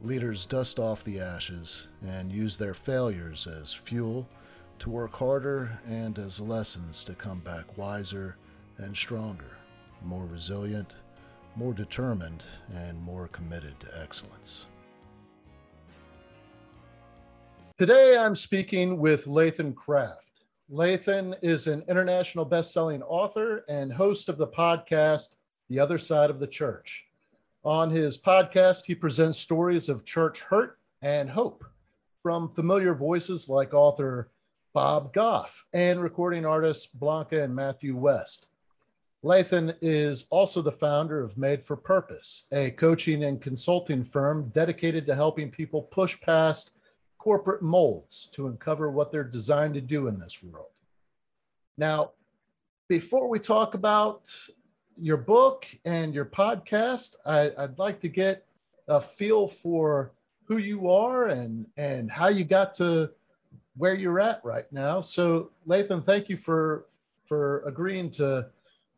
Leaders dust off the ashes and use their failures as fuel to work harder and as lessons to come back wiser and stronger, more resilient, more determined, and more committed to excellence. Today I'm speaking with Lathan Kraft. Lathan is an international best-selling author and host of the podcast The Other Side of the Church. On his podcast, he presents stories of church hurt and hope from familiar voices like author Bob Goff and recording artists Blanca and Matthew West. Lathan is also the founder of Made for Purpose, a coaching and consulting firm dedicated to helping people push past corporate molds to uncover what they're designed to do in this world. Now, before we talk about your book and your podcast, I, would like to get a feel for who you are and and how you got to where you're at right now. So, Lathan, thank you for for agreeing to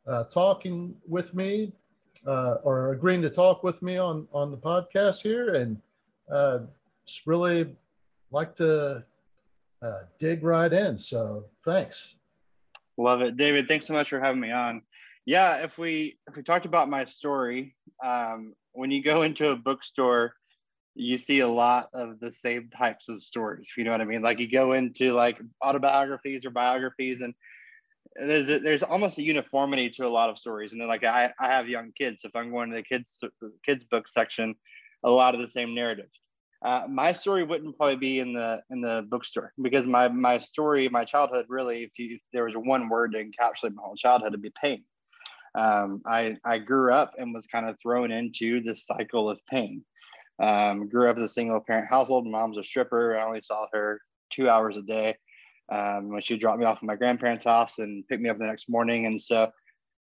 uh, talking with me uh, or agreeing to talk with me on on the podcast here, and uh, just really like to uh, dig right in. So thanks. Love it, David. Thanks so much for having me on. Yeah, if we if we talked about my story, um, when you go into a bookstore, you see a lot of the same types of stories. You know what I mean? Like you go into like autobiographies or biographies, and there's there's almost a uniformity to a lot of stories. And then like I, I have young kids, so if I'm going to the kids the kids book section, a lot of the same narratives. Uh, my story wouldn't probably be in the in the bookstore because my my story, my childhood, really, if, you, if there was one word to encapsulate my whole childhood, it'd be pain. Um, I I grew up and was kind of thrown into this cycle of pain. Um, grew up as a single parent household. Mom's a stripper. I only saw her two hours a day um, when she dropped me off at my grandparents' house and picked me up the next morning. And so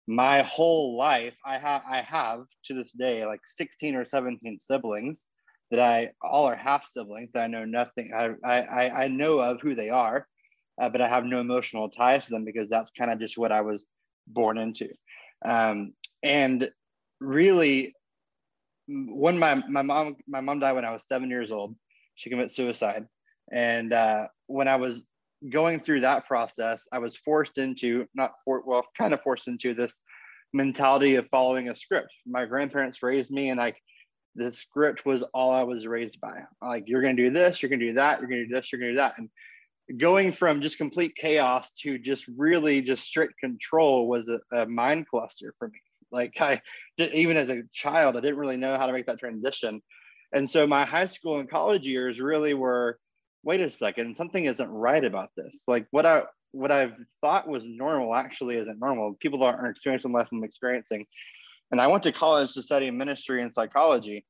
my whole life, I have I have to this day like 16 or 17 siblings that I all are half siblings that I know nothing. I I I know of who they are, uh, but I have no emotional ties to them because that's kind of just what I was born into. Um, and really, when my my mom my mom died when I was seven years old, she committed suicide, and uh, when I was going through that process, I was forced into not for well, kind of forced into this mentality of following a script. My grandparents raised me, and like the script was all I was raised by. Like, you're to do this, you're to do that, you're to do this, you're to do that. And going from just complete chaos to just really just strict control was a, a mind cluster for me. Like, I did, even as a child, I didn't really know how to make that transition. And so my high school and college years really were wait a second, something isn't right about this. Like, what I what I've thought was normal actually isn't normal. People aren't experiencing life I'm experiencing. And I went to college to study ministry and psychology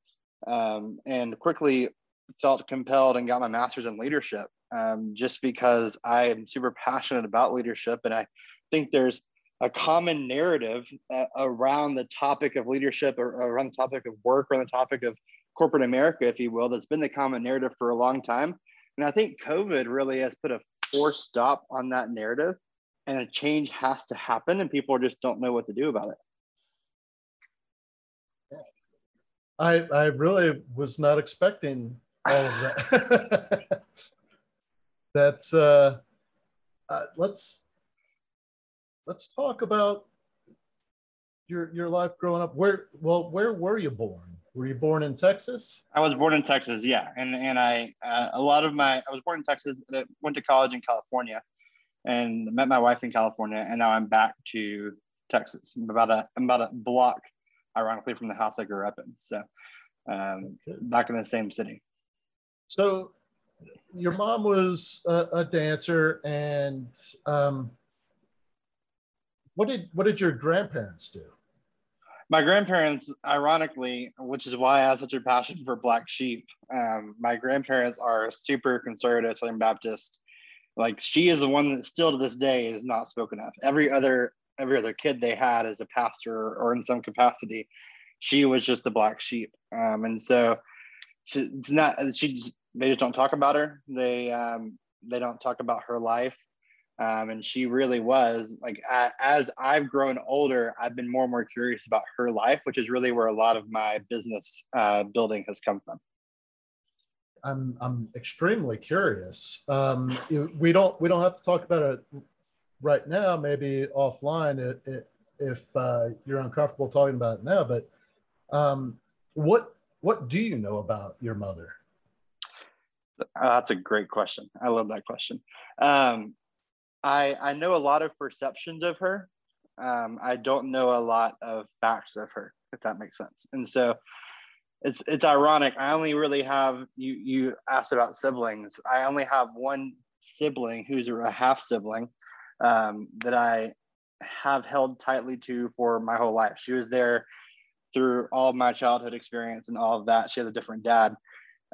um, and quickly felt compelled and got my master's in leadership um, just because I am super passionate about leadership. And I think there's a common narrative uh, around the topic of leadership or around the topic of work or the topic of corporate America, if you will, that's been the common narrative for a long time. And I think COVID really has put a forced stop on that narrative and a change has to happen and people just don't know what to do about it. I I really was not expecting all of that. That's uh, uh, let's let's talk about your your life growing up. Where well, where were you born? Were you born in Texas? I was born in Texas, yeah, and and I uh, a lot of my I was born in Texas. And I went to college in California, and met my wife in California, and now I'm back to Texas. I'm about a I'm about a block ironically from the house I grew up in. So um, back in the same city. So your mom was a, a dancer, and um, what did what did your grandparents do? my grandparents, ironically, which is why I have such a passion for black sheep. Um, my grandparents are super conservative Southern Baptist. Like she is the one that still to this day is not spoken of. Every other every other kid they had as a pastor or in some capacity, she was just the black sheep. Um, and so she, it's not she they just don't talk about her. They um, they don't talk about her life. Um, and she really was like as I've grown older, I've been more and more curious about her life, which is really where a lot of my business uh, building has come from. I'm I'm extremely curious. Um, we don't we don't have to talk about it right now. Maybe offline if, if uh, you're uncomfortable talking about it now. But um, what what do you know about your mother? Uh, that's a great question. I love that question. Um, I I know a lot of perceptions of her. Um, I don't know a lot of facts of her, if that makes sense. And so it's it's ironic. I only really have you you asked about siblings. I only have one sibling who's a half sibling um, that I have held tightly to for my whole life. She was there through all my childhood experience and all of that. She has a different dad,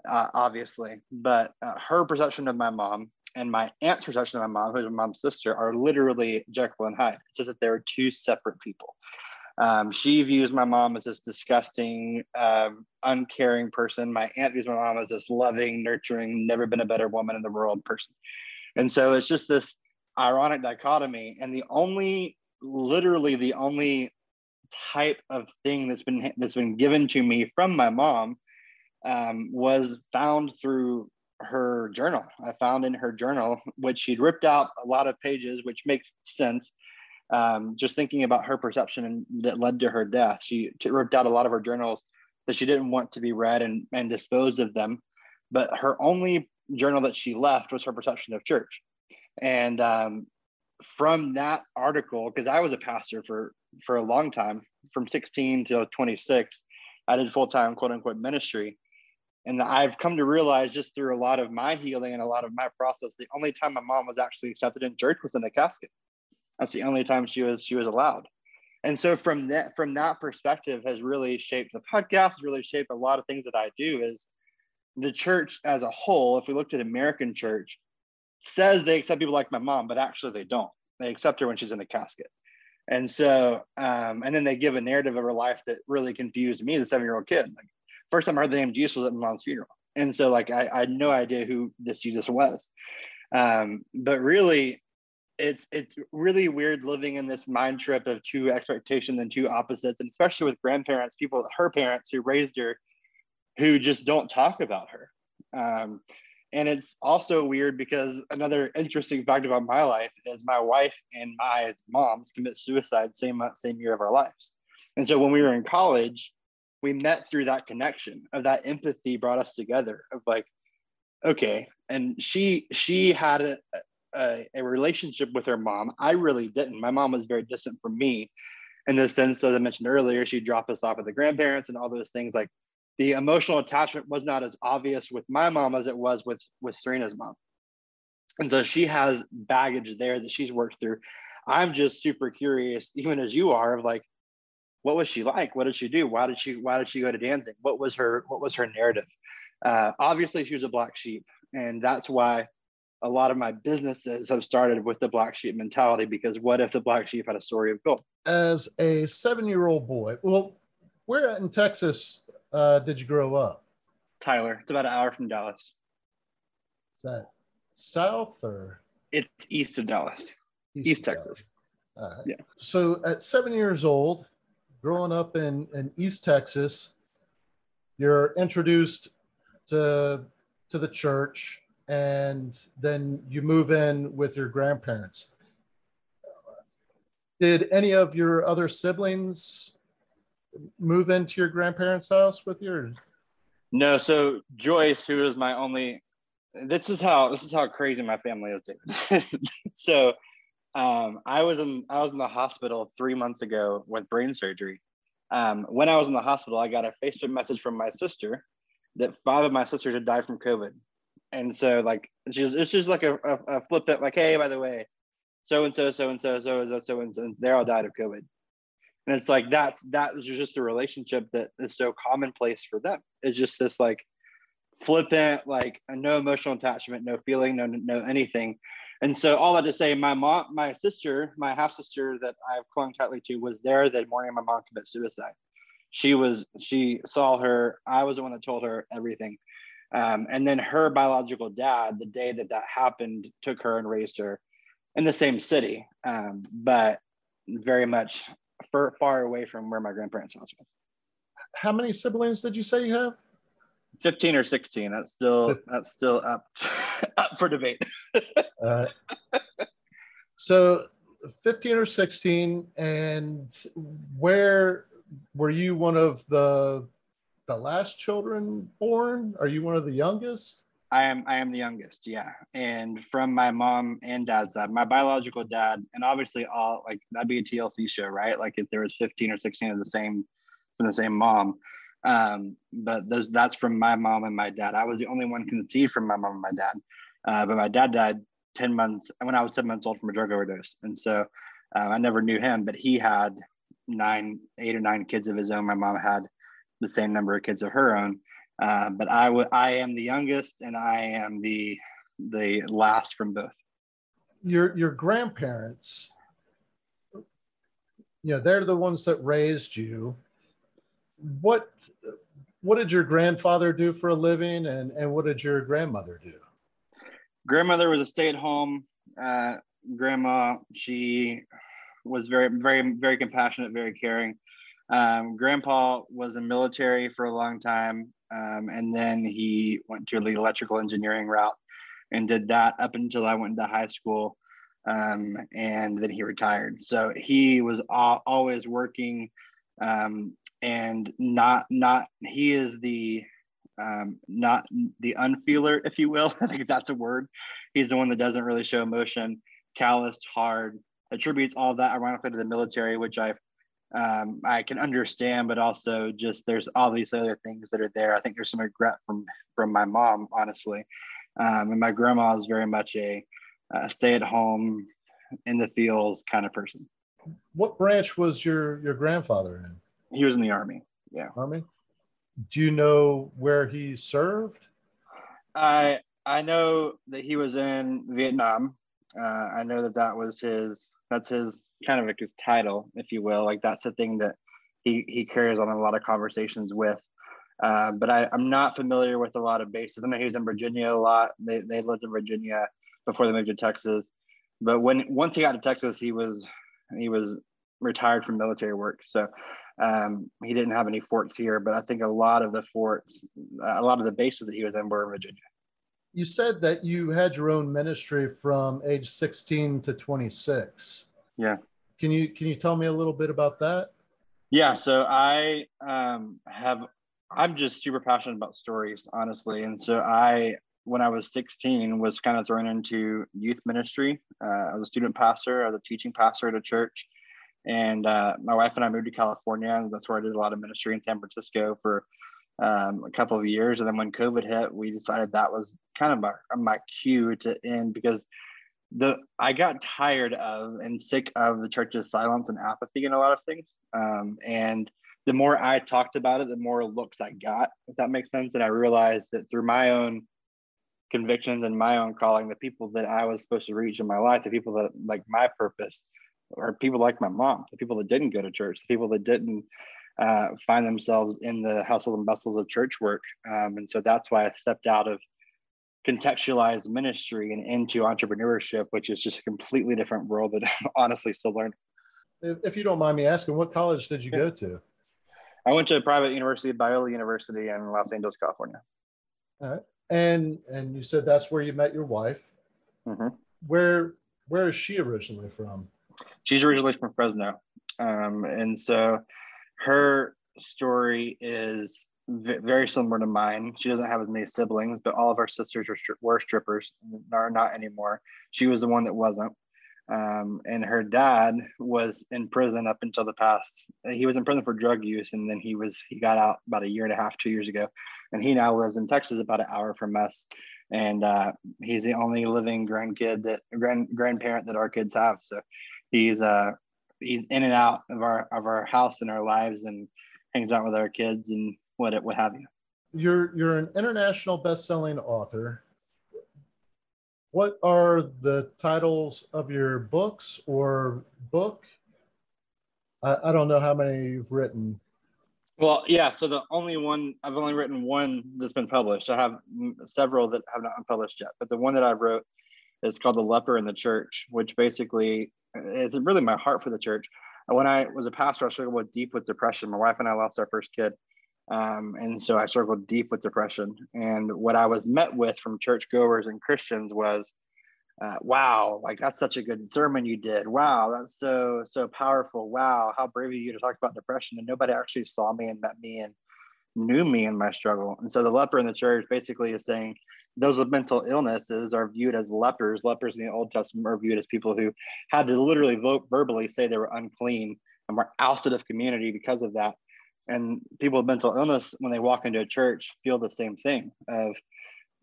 uh, obviously, but uh, her perception of my mom and my aunt's perception of my mom, who's my mom's sister, are literally Jekyll and Hyde. It says that they're two separate people. Um, she views my mom as this disgusting, um, uncaring person. My aunt views my mom as this loving, nurturing, never been a better woman in the world person. And so it's just this ironic dichotomy. And the only, literally, the only type of thing that's been that's been given to me from my mom um, was found through her journal. I found in her journal, which she'd ripped out a lot of pages, which makes sense. Um, just thinking about her perception and that led to her death, she ripped out a lot of her journals that she didn't want to be read and, and disposed of them. But her only journal that she left was her perception of church. And um, from that article, because I was a pastor for for a long time, from 16 to 26, I did full time quote unquote ministry. And I've come to realize just through a lot of my healing and a lot of my process, the only time my mom was actually accepted in church was in a casket. That's the only time she was she was allowed. And so from that from that perspective has really shaped the podcast, really shaped a lot of things that I do is the church as a whole, if we looked at American church, says they accept people like my mom, but actually they don't. They accept her when she's in a casket. And so, um, and then they give a narrative of her life that really confused me, the seven year old kid. Like, first time I heard the name Jesus was at my mom's funeral. And so, like, I, I had no idea who this Jesus was. Um, but really, it's it's really weird living in this mind trip of two expectations and two opposites, and especially with grandparents, people, her parents who raised her, who just don't talk about her. Um, and it's also weird because another interesting fact about my life is my wife and my moms commit suicide same same year of our lives. And so when we were in college, we met through that connection of that empathy brought us together of like, okay. And she she had a, a, a relationship with her mom. I really didn't. My mom was very distant from me in the sense that I mentioned earlier, she'd drop us off at the grandparents and all those things. Like the emotional attachment was not as obvious with my mom as it was with with Serena's mom. And so she has baggage there that she's worked through. I'm just super curious, even as you are, of like, what was she like? What did she do? Why did she Why did she go to dancing? What was her What was her narrative? Uh, obviously, she was a black sheep, and that's why a lot of my businesses have started with the black sheep mentality. Because what if the black sheep had a story of gold? As a seven year old boy, well, where in Texas uh, did you grow up? Tyler. It's about an hour from Dallas. Is that south or? It's east of Dallas, East, east Texas. Yeah. So at seven years old, growing up in, in East Texas, you're introduced to to the church, and then you move in with your grandparents. Did any of your other siblings move into your grandparents' house with yours? No. So Joyce, who is my only, this is how this is how crazy my family is, so um, I was in I was in the hospital three months ago with brain surgery. Um, when I was in the hospital, I got a Facebook message from my sister that five of my sisters had died from COVID. And so like she's it's just like a, a, a flip it like, hey, by the way, so and so, so and so, so and so, so and so, they all died of COVID. and it's like that's that was just a relationship that is so commonplace for them it's just this like flippant like no emotional attachment no feeling no no anything and so all that to say my mom my sister my half sister that i've clung tightly to was there the morning my mom committed suicide she was she saw her i was the one that told her everything um, and then her biological dad the day that that happened took her and raised her in the same city um, but very much far, far away from where my grandparents' house was. How many siblings did you say you have? 15 or 16. That's still that's still up up for debate. uh, so 15 or 16 and where were you one of the the last children born? Are you one of the youngest? I am I am the youngest, yeah. And from my mom and dad's side, my biological dad, and obviously all like that'd be a TLC show, right? Like if there was 15 or 16 of the same from the same mom. Um, but those that's from my mom and my dad. I was the only one conceived from my mom and my dad. Uh, but my dad died 10 months when I was seven months old from a drug overdose. And so uh, I never knew him, but he had nine, eight or nine kids of his own. My mom had the same number of kids of her own. Uh, but I would I am the youngest and I am the the last from both. Your your grandparents, you know, they're the ones that raised you. What what did your grandfather do for a living and, and what did your grandmother do? Grandmother was a stay-at-home uh, grandma. She was very, very, very compassionate, very caring. Um, grandpa was in military for a long time. Um, and then he went to the electrical engineering route and did that up until I went into high school. Um, and then he retired. So he was always working um, and not, not, he is the, um, not the unfeeler, if you will. I think that's a word. He's the one that doesn't really show emotion, calloused, hard, attributes all that ironically to the military, which I um, I can understand, but also just there's all these other things that are there. I think there's some regret from from my mom, honestly, um, and my grandma is very much a, a stay at home, in the fields kind of person. What branch was your your grandfather in? He was in the army. Yeah, army. Do you know where he served? I I know that he was in Vietnam. Uh, I know that that was his. That's his kind of like his title, if you will. Like that's the thing that he he carries on a lot of conversations with. Uh, but I, I'm not familiar with a lot of bases. I know he was in Virginia a lot. They they lived in Virginia before they moved to Texas. But when once he got to Texas, he was he was retired from military work. So um, he didn't have any forts here. But I think a lot of the forts, a lot of the bases that he was in were in Virginia. You said that you had your own ministry from age 16 to 26. Yeah. Can you can you tell me a little bit about that? Yeah, so I um, have I'm just super passionate about stories, honestly, and so I when I was 16 was kind of thrown into youth ministry. Uh, I was a student pastor, I was a teaching pastor at a church, and uh, my wife and I moved to California, that's where I did a lot of ministry in San Francisco for um, a couple of years. And then when COVID hit, we decided that was kind of my, my cue to end because the I got tired of and sick of the church's silence and apathy in a lot of things. Um, and the more I talked about it, the more looks I got, if that makes sense. And I realized that through my own convictions and my own calling, the people that I was supposed to reach in my life, the people that like my purpose, are people like my mom, the people that didn't go to church, the people that didn't uh, find themselves in the hustle and bustle of church work. Um, and so that's why I stepped out of contextualized ministry and into entrepreneurship, which is just a completely different world that I'm honestly still learning. If you don't mind me asking, what college did you go to? I went to a private university, Biola University in Los Angeles, California. All right. And and you said that's where you met your wife. Mm-hmm. Where where is she originally from? She's originally from Fresno, um, and so her story is very similar to mine. She doesn't have as many siblings, but all of our sisters are stri- were strippers, and are not anymore. She was the one that wasn't. Um, and her dad was in prison up until the past. He was in prison for drug use, and then he was he got out about a year and a half, two years ago, and he now lives in Texas, about an hour from us. And uh, he's the only living grandkid that grand grandparent that our kids have. So he's uh, he's in and out of our of our house and our lives and hangs out with our kids and what what have you. You're you're an international best-selling author. What are the titles of your books or book? I, I don't know how many you've written. Well, yeah. So the only one I've only written one that's been published. I have several that have not been published yet, but the one that I wrote is called "The Leper in the Church," which basically is really my heart for the church. When I was a pastor, I struggled with deep with depression. My wife and I lost our first kid, um, and so I struggled deep with depression. And what I was met with from churchgoers and Christians was, uh, "Wow, like that's such a good sermon you did. Wow, that's so so powerful. Wow, how brave of you to talk about depression." And nobody actually saw me and met me and knew me in my struggle. And so the leper in the church basically is saying those with mental illnesses are viewed as lepers. Lepers in the Old Testament are viewed as people who had to literally vote verbally say they were unclean and were ousted of community because of that. And people with mental illness, when they walk into a church, feel the same thing of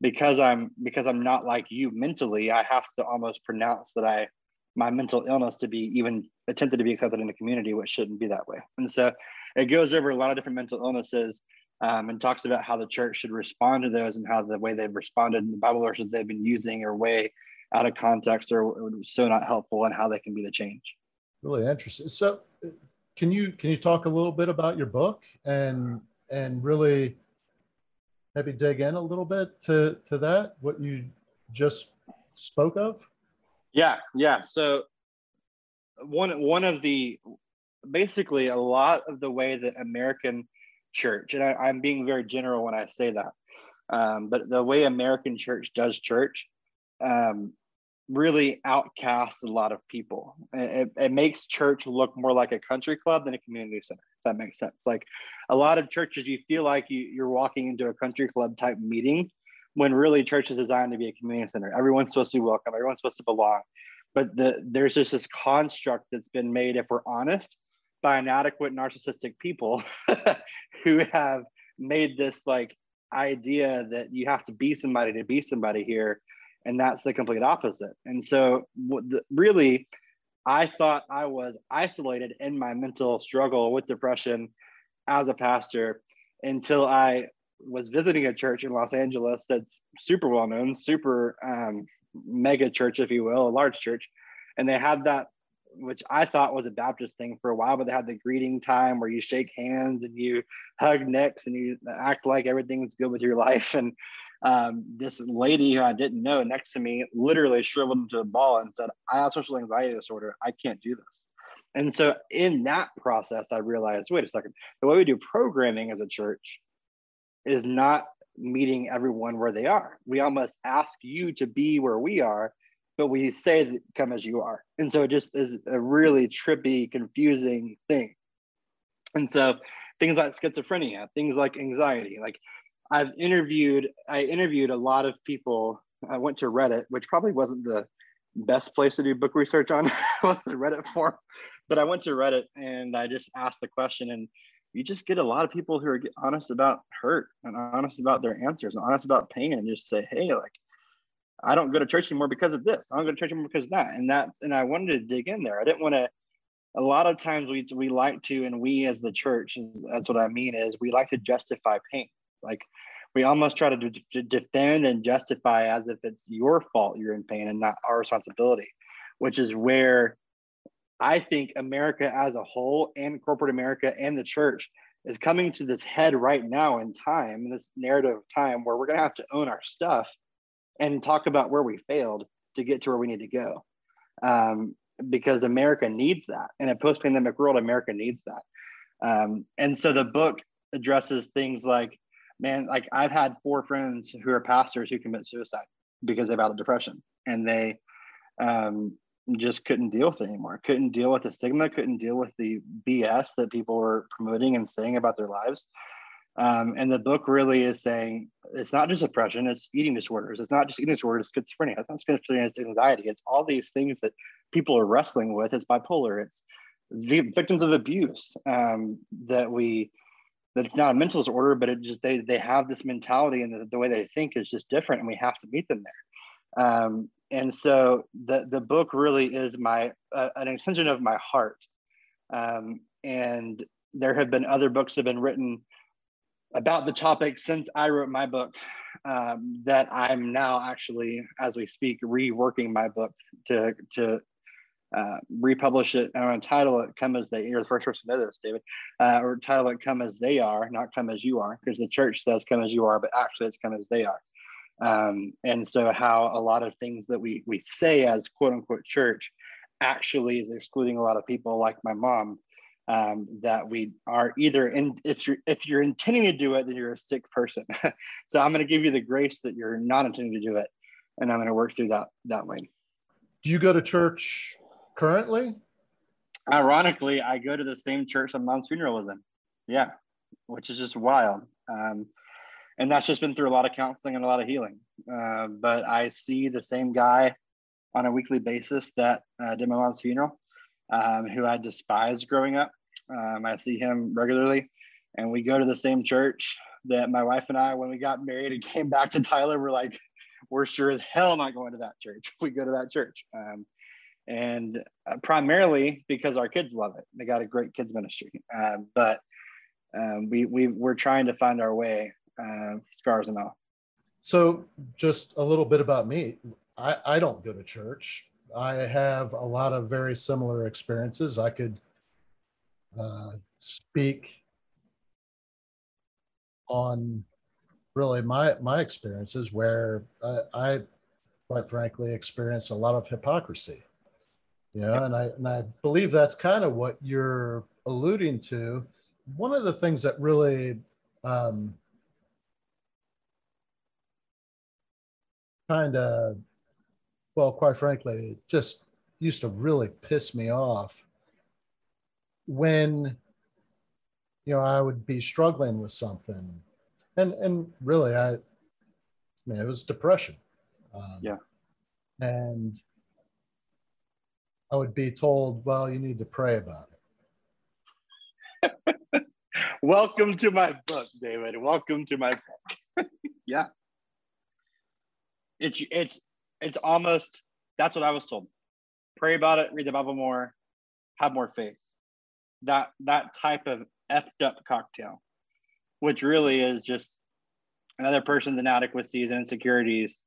because I'm because I'm not like you mentally, I have to almost pronounce that I my mental illness to be even attempted to be accepted in the community, which shouldn't be that way. And so it goes over a lot of different mental illnesses um, and talks about how the church should respond to those and how the way they've responded in the Bible verses they've been using are way out of context or so not helpful and how they can be the change. Really interesting. So can you can you talk a little bit about your book and and really maybe dig in a little bit to to that what you just spoke of? Yeah, yeah. So one one of the basically a lot of the way that American church. And I, am being very general when I say that. Um, but the way American church does church um, really outcasts a lot of people. It, it, makes church look more like a country club than a community center, if that makes sense. Like a lot of churches, you feel like you, you're walking into a country club type meeting when really church is designed to be a community center. Everyone's supposed to be welcome, everyone's supposed to belong. But the, there's just this construct that's been made, if we're honest, by inadequate narcissistic people who have made this like idea that you have to be somebody to be somebody here and that's the complete opposite. And so really i thought i was isolated in my mental struggle with depression as a pastor until i was visiting a church in los angeles that's super well known super um, mega church if you will a large church and they had that which I thought was a Baptist thing for a while, but they had the greeting time where you shake hands and you hug necks and you act like everything's good with your life. And um, this lady who I didn't know next to me literally shriveled into a ball and said, I have social anxiety disorder. I can't do this. And so in that process, I realized, wait a second, the way we do programming as a church is not meeting everyone where they are. We almost ask you to be where we are but we say come as you are. And so it just is a really trippy, confusing thing. And so things like schizophrenia, things like anxiety, like I've interviewed, I interviewed a lot of people. I went to Reddit, which probably wasn't the best place to do book research on was the Reddit forum, but I went to Reddit and I just asked the question and you just get a lot of people who are honest about hurt and honest about their answers and honest about pain and just say, hey, like I don't go to church anymore because of this. I don't go to church anymore because of that. And that's and I wanted to dig in there. I didn't want to. A lot of times we we like to, and we as the church, that's what I mean is we like to justify pain. Like we almost try to, d- defend and justify as if it's your fault you're in pain and not our responsibility, which is where I think America as a whole and corporate America and the church is coming to this head right now in time, in this narrative of time where we're going to have to own our stuff and talk about where we failed to get to where we need to go. Um, because America needs that. In a post pandemic world, America needs that. Um, and so the book addresses things like, man, like I've had four friends who are pastors who commit suicide because they've had a depression and they um, just couldn't deal with it anymore. Couldn't deal with the stigma, couldn't deal with the BS that people were promoting and saying about their lives. Um, and the book really is saying it's not just depression, it's eating disorders. It's not just eating disorders, it's schizophrenia. It's not schizophrenia, it's anxiety. It's all these things that people are wrestling with. It's bipolar. It's victims of abuse um, that we that it's not a mental disorder, but it just they they have this mentality and the, the way they think is just different, and we have to meet them there. Um, and so the the book really is my uh, an extension of my heart Um, and there have been other books that have been written about the topic since I wrote my book um, that I'm now actually, as we speak, reworking my book to to uh, republish it and entitle it "Come as They." You're the first person to know this, David. Uh, or title it "Come as They Are," not "Come as You Are," because the church says "Come as You Are," but actually it's "Come as They Are." Um, and so, how a lot of things that we we say as "quote unquote" church actually is excluding a lot of people, like my mom, um, that we are either in if you're if you're intending to do it then you're a sick person. So i'm going to give you the grace that you're not intending to do it and i'm going to work through that that way do you go to church currently? Ironically i go to the same church my mom's funeral was in yeah which is just wild. Um, and that's just been through a lot of counseling and a lot of healing. Uh, but i see the same guy on a weekly basis that uh, did my mom's funeral um, who I despised growing up. Um, I see him regularly, and we go to the same church that my wife and I, when we got married and came back to Tyler, we're like, we're sure as hell not going to that church. We go to that church. Um, and uh, primarily because our kids love it. They got a great kids ministry. Uh, but um, we, we, we're trying to find our way, uh, scars and all. So, just a little bit about me. I, I don't go to church. I have a lot of very similar experiences. I could uh, speak on really my my experiences where I, I quite frankly experienced a lot of hypocrisy. You know, and I and I believe that's kind of what you're alluding to. One of the things that really um, kind of well, quite frankly, just used to really piss me off when you know I would be struggling with something, and and really I, I mean it was depression. Um, yeah. And I would be told, well, you need to pray about it. Welcome to my book, David. Welcome to my book. yeah. It's it's it's almost that's what I was told. Pray about it, read the Bible more, have more faith. That that type of effed up cocktail, which really is just another person's inadequacies and insecurities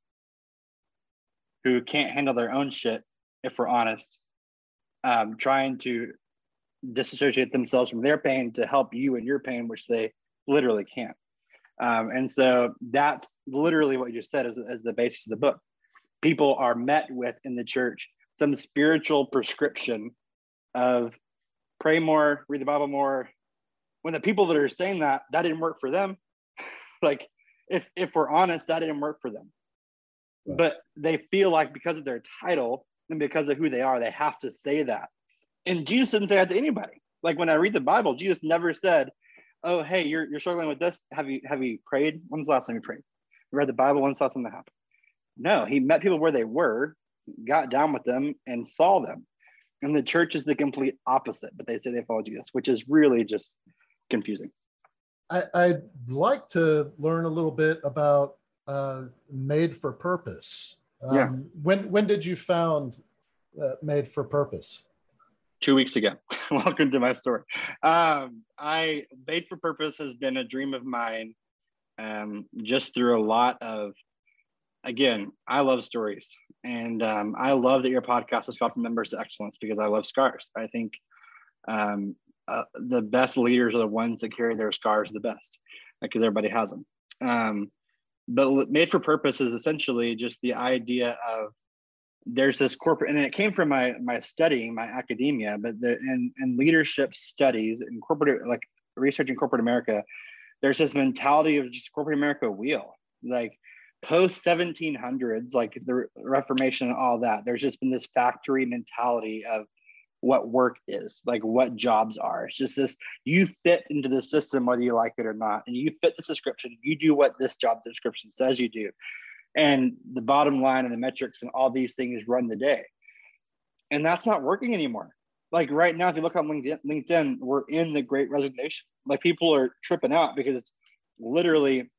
who can't handle their own shit, if we're honest, um, trying to disassociate themselves from their pain to help you in your pain, which they literally can't. Um, and so that's literally what you said as, as the basis of the book people are met with in the church some spiritual prescription of pray more, read the Bible more. When the people that are saying that, that didn't work for them. like, if, if we're honest, that didn't work for them. Right. But they feel like because of their title and because of who they are, they have to say that. And Jesus didn't say that to anybody. Like when I read the Bible, Jesus never said, "Oh, hey, you're, you're struggling with this. Have you have you prayed? When's the last time you prayed? You read the Bible. When's the last time that happened?" No, he met people where they were, got down with them, and saw them. And the church is the complete opposite, but they say they follow Jesus, which is really just confusing. I, would like to learn a little bit about uh, Made for Purpose. Um, yeah. When when did you found uh, Made for Purpose? Two weeks ago. Welcome to my story. Um, I Made for Purpose has been a dream of mine, um, just through a lot of again, I love stories. And um, I love that your podcast is called From Embers to Excellence because I love scars. I think um, uh, the best leaders are the ones that carry their scars the best because everybody has them. Um, but made for purpose is essentially just the idea of there's this corporate, and it came from my my studying, my academia, but the, in, in leadership studies in corporate, like research in corporate America, there's this mentality of just corporate America wheel. Like post 1700s like the reformation and all that there's just been this factory mentality of what work is like what jobs are. It's just this you fit into the system whether you like it or not and you fit the description. You do what this job description says you do. And the bottom line and the metrics and all these things run the day. And that's not working anymore. Like right now if you look on linkedin, LinkedIn we're in the great resignation. Like people are tripping out because it's literally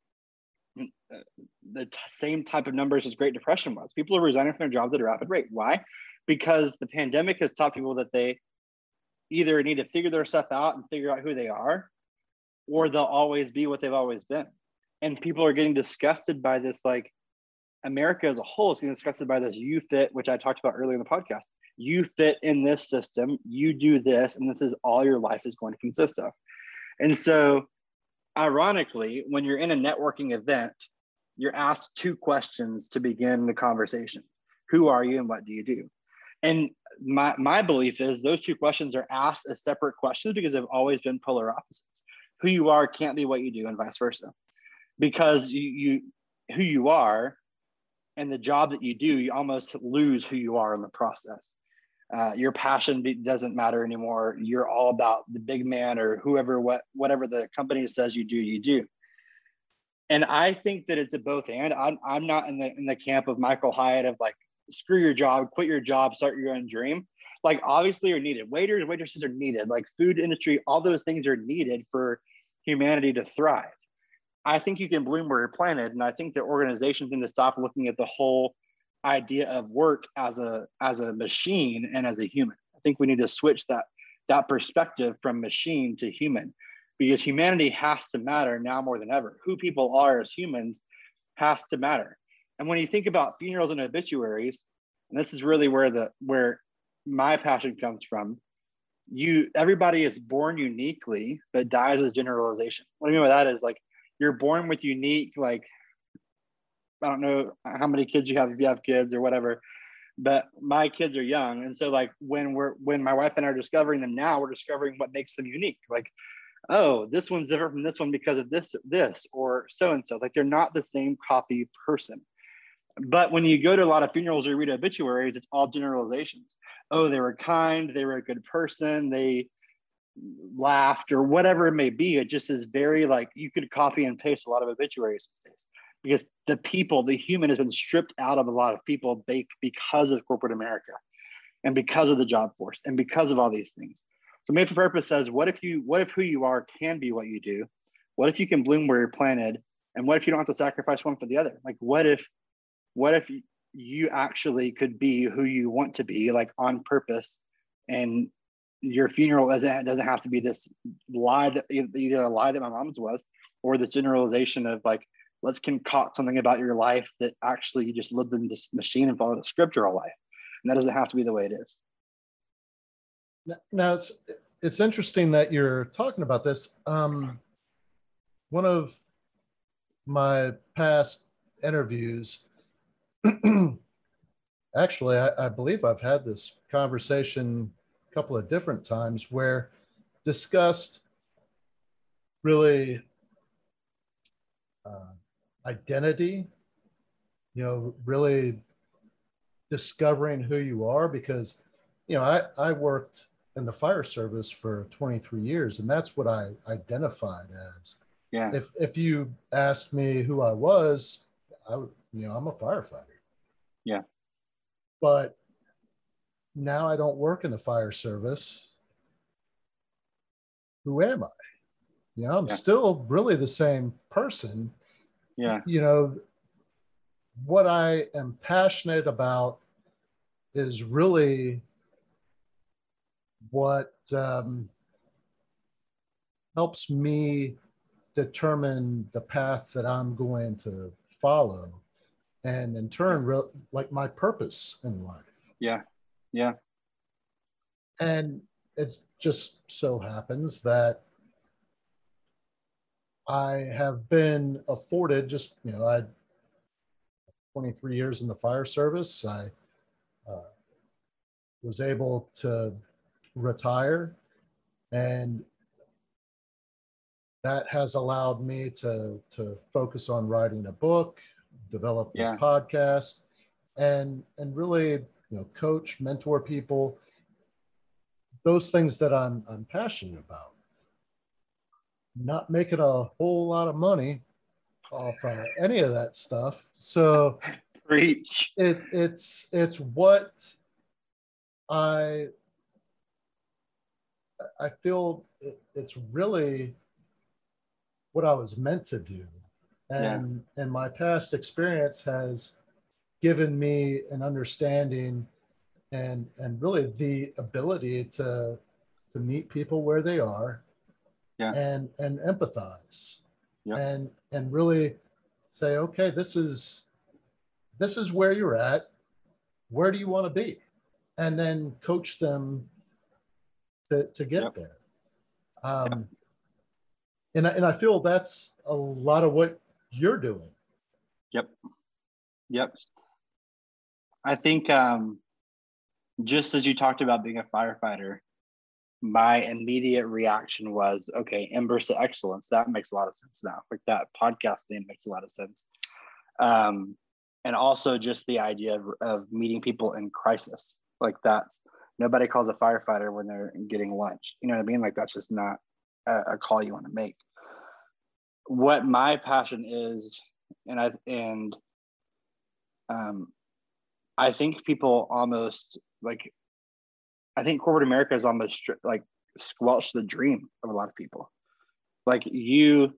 the t- same type of numbers as Great Depression was. People are resigning from their jobs at a rapid rate. Why? Because the pandemic has taught people that they either need to figure their stuff out and figure out who they are, or they'll always be what they've always been. And people are getting disgusted by this, like America as a whole is getting disgusted by this you fit, which I talked about earlier in the podcast. You fit in this system, you do this, and this is all your life is going to consist of. And so, ironically, when you're in a networking event, you're asked two questions to begin the conversation Who are you and what do you do? And my, my belief is those two questions are asked as separate questions because they've always been polar opposites. Who you are can't be what you do, and vice versa. Because you, you who you are and the job that you do, you almost lose who you are in the process. Uh, your passion doesn't matter anymore. You're all about the big man or whoever, what, whatever the company says you do, you do. And I think that it's a both and. I'm, I'm not in the in the camp of Michael Hyatt of like screw your job, quit your job, start your own dream. Like obviously are needed. Waiters, waitresses are needed. Like food industry, all those things are needed for humanity to thrive. I think you can bloom where you're planted, and I think that organizations need to stop looking at the whole idea of work as a as a machine and as a human. I think we need to switch that that perspective from machine to human, because humanity has to matter now more than ever. Who people are as humans has to matter. And when you think about funerals and obituaries, and this is really where the where my passion comes from, you everybody is born uniquely but dies as generalization. What I mean by that is like you're born with unique like I don't know how many kids you have if you have kids or whatever, but my kids are young, and so like when we're when my wife and I are discovering them now, we're discovering what makes them unique. Like, oh, this one's different from this one because of this, this, or so and so. Like they're not the same copy person. But when you go to a lot of funerals or read obituaries, it's all generalizations. Oh, they were kind, they were a good person, they laughed, or whatever it may be. It just is very like you could copy and paste a lot of obituaries these days because the people, the human has been stripped out of a lot of people because of corporate America and because of the job force and because of all these things. So Made for Purpose says, what if you, what if who you are can be what you do? What if you can bloom where you're planted? And what if you don't have to sacrifice one for the other? Like, what if what if you actually could be who you want to be like on purpose and your funeral doesn't, doesn't have to be this lie that either a lie that my mom's was or the generalization of like let's concoct something about your life that actually you just lived in this machine and followed a script your whole life and that doesn't have to be the way it is now it's it's interesting that you're talking about this. Um, one of my past interviews actually, I, I, believe I've had this conversation a couple of different times where discussed really uh, identity, you know, really discovering who you are because, you know, I, I worked in the fire service for 23 years and that's what I identified as. Yeah. If, if you asked me who I was, I would, you know, I'm a firefighter. Yeah. But now I don't work in the fire service. Who am I? You know, I'm yeah. still really the same person. Yeah. You know, what I am passionate about is really what um, helps me determine the path that I'm going to follow and in turn re- like my purpose in life. Yeah. Yeah. And it just so happens that i have been afforded just you know i 23 years in the fire service. I uh, was able to retire and that has allowed me to to focus on writing a book develop this yeah. podcast and and really you know coach mentor people those things that i'm i'm passionate about not making a whole lot of money off uh, any of that stuff so Preach. it it's it's what i i feel it, it's really what i was meant to do and yeah. and my past experience has given me an understanding and and really the ability to to meet people where they are yeah. and and empathize yeah. and and really say okay this is this is where you're at where do you want to be and then coach them to to get yep. there. Um yep. and, I, and i feel that's a lot of what you're doing. Yep. Yep. I think um just as you talked about being a firefighter my immediate reaction was okay embers to excellence that makes a lot of sense now. Like that podcast name makes a lot of sense. Um, and also just the idea of, of meeting people in crisis. Like that's nobody calls a firefighter when they're getting lunch you know what i mean like that's just not a, a call you want to make what my passion is and i and um, i think people almost like I think corporate America is almost like squelched the dream of a lot of people. Like you,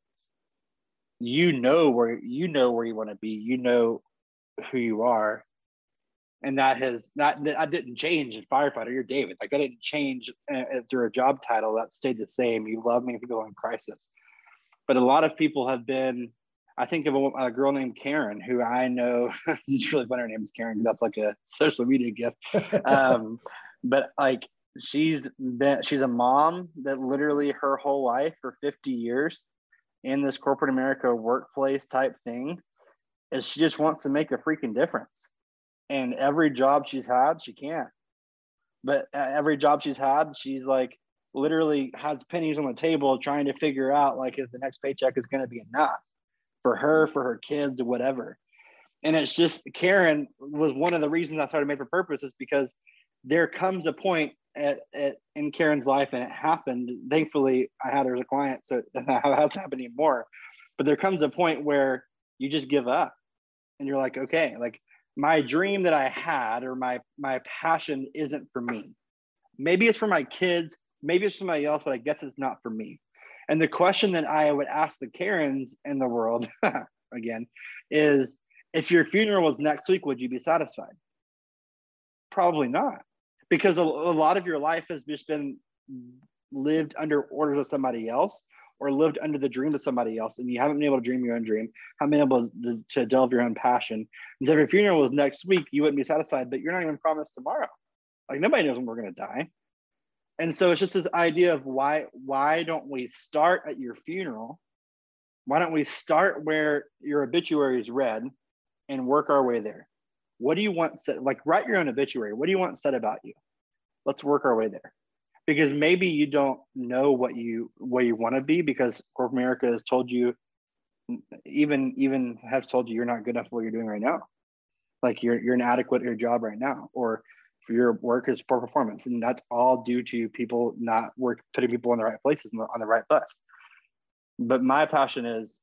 you know where you know where you want to be. You know who you are, and that has that that didn't change in firefighter. You're David. Like that didn't change uh, through a job title. That stayed the same. You love me people in crisis, but a lot of people have been. I think of a, a girl named Karen who I know. it's really funny. Her name is Karen. That's like a social media gift. Um, but like she's been she's a mom that literally her whole life for 50 years in this corporate america workplace type thing is she just wants to make a freaking difference and every job she's had she can't but every job she's had she's like literally has pennies on the table trying to figure out like if the next paycheck is going to be enough for her for her kids or whatever and it's just karen was one of the reasons i started made for purpose is because there comes a point at, at, in Karen's life, and it happened. Thankfully, I had her as a client, so that's happening more. But there comes a point where you just give up, and you're like, okay, like my dream that I had or my my passion isn't for me. Maybe it's for my kids, maybe it's for somebody else, but I guess it's not for me. And the question that I would ask the Karens in the world again is if your funeral was next week, would you be satisfied? Probably not because a, a lot of your life has just been lived under orders of somebody else or lived under the dream of somebody else and you haven't been able to dream your own dream haven't been able to, to delve your own passion and so if your funeral was next week you wouldn't be satisfied but you're not even promised tomorrow like nobody knows when we're going to die and so it's just this idea of why why don't we start at your funeral why don't we start where your obituary is read and work our way there what do you want said? Like, write your own obituary. What do you want said about you? Let's work our way there. Because maybe you don't know what you what you want to be because corporate America has told you, even even have told you you're not good enough for what you're doing right now. Like you're you're inadequate at your job right now, or your work is poor performance, and that's all due to people not work putting people in the right places on the right bus. But my passion is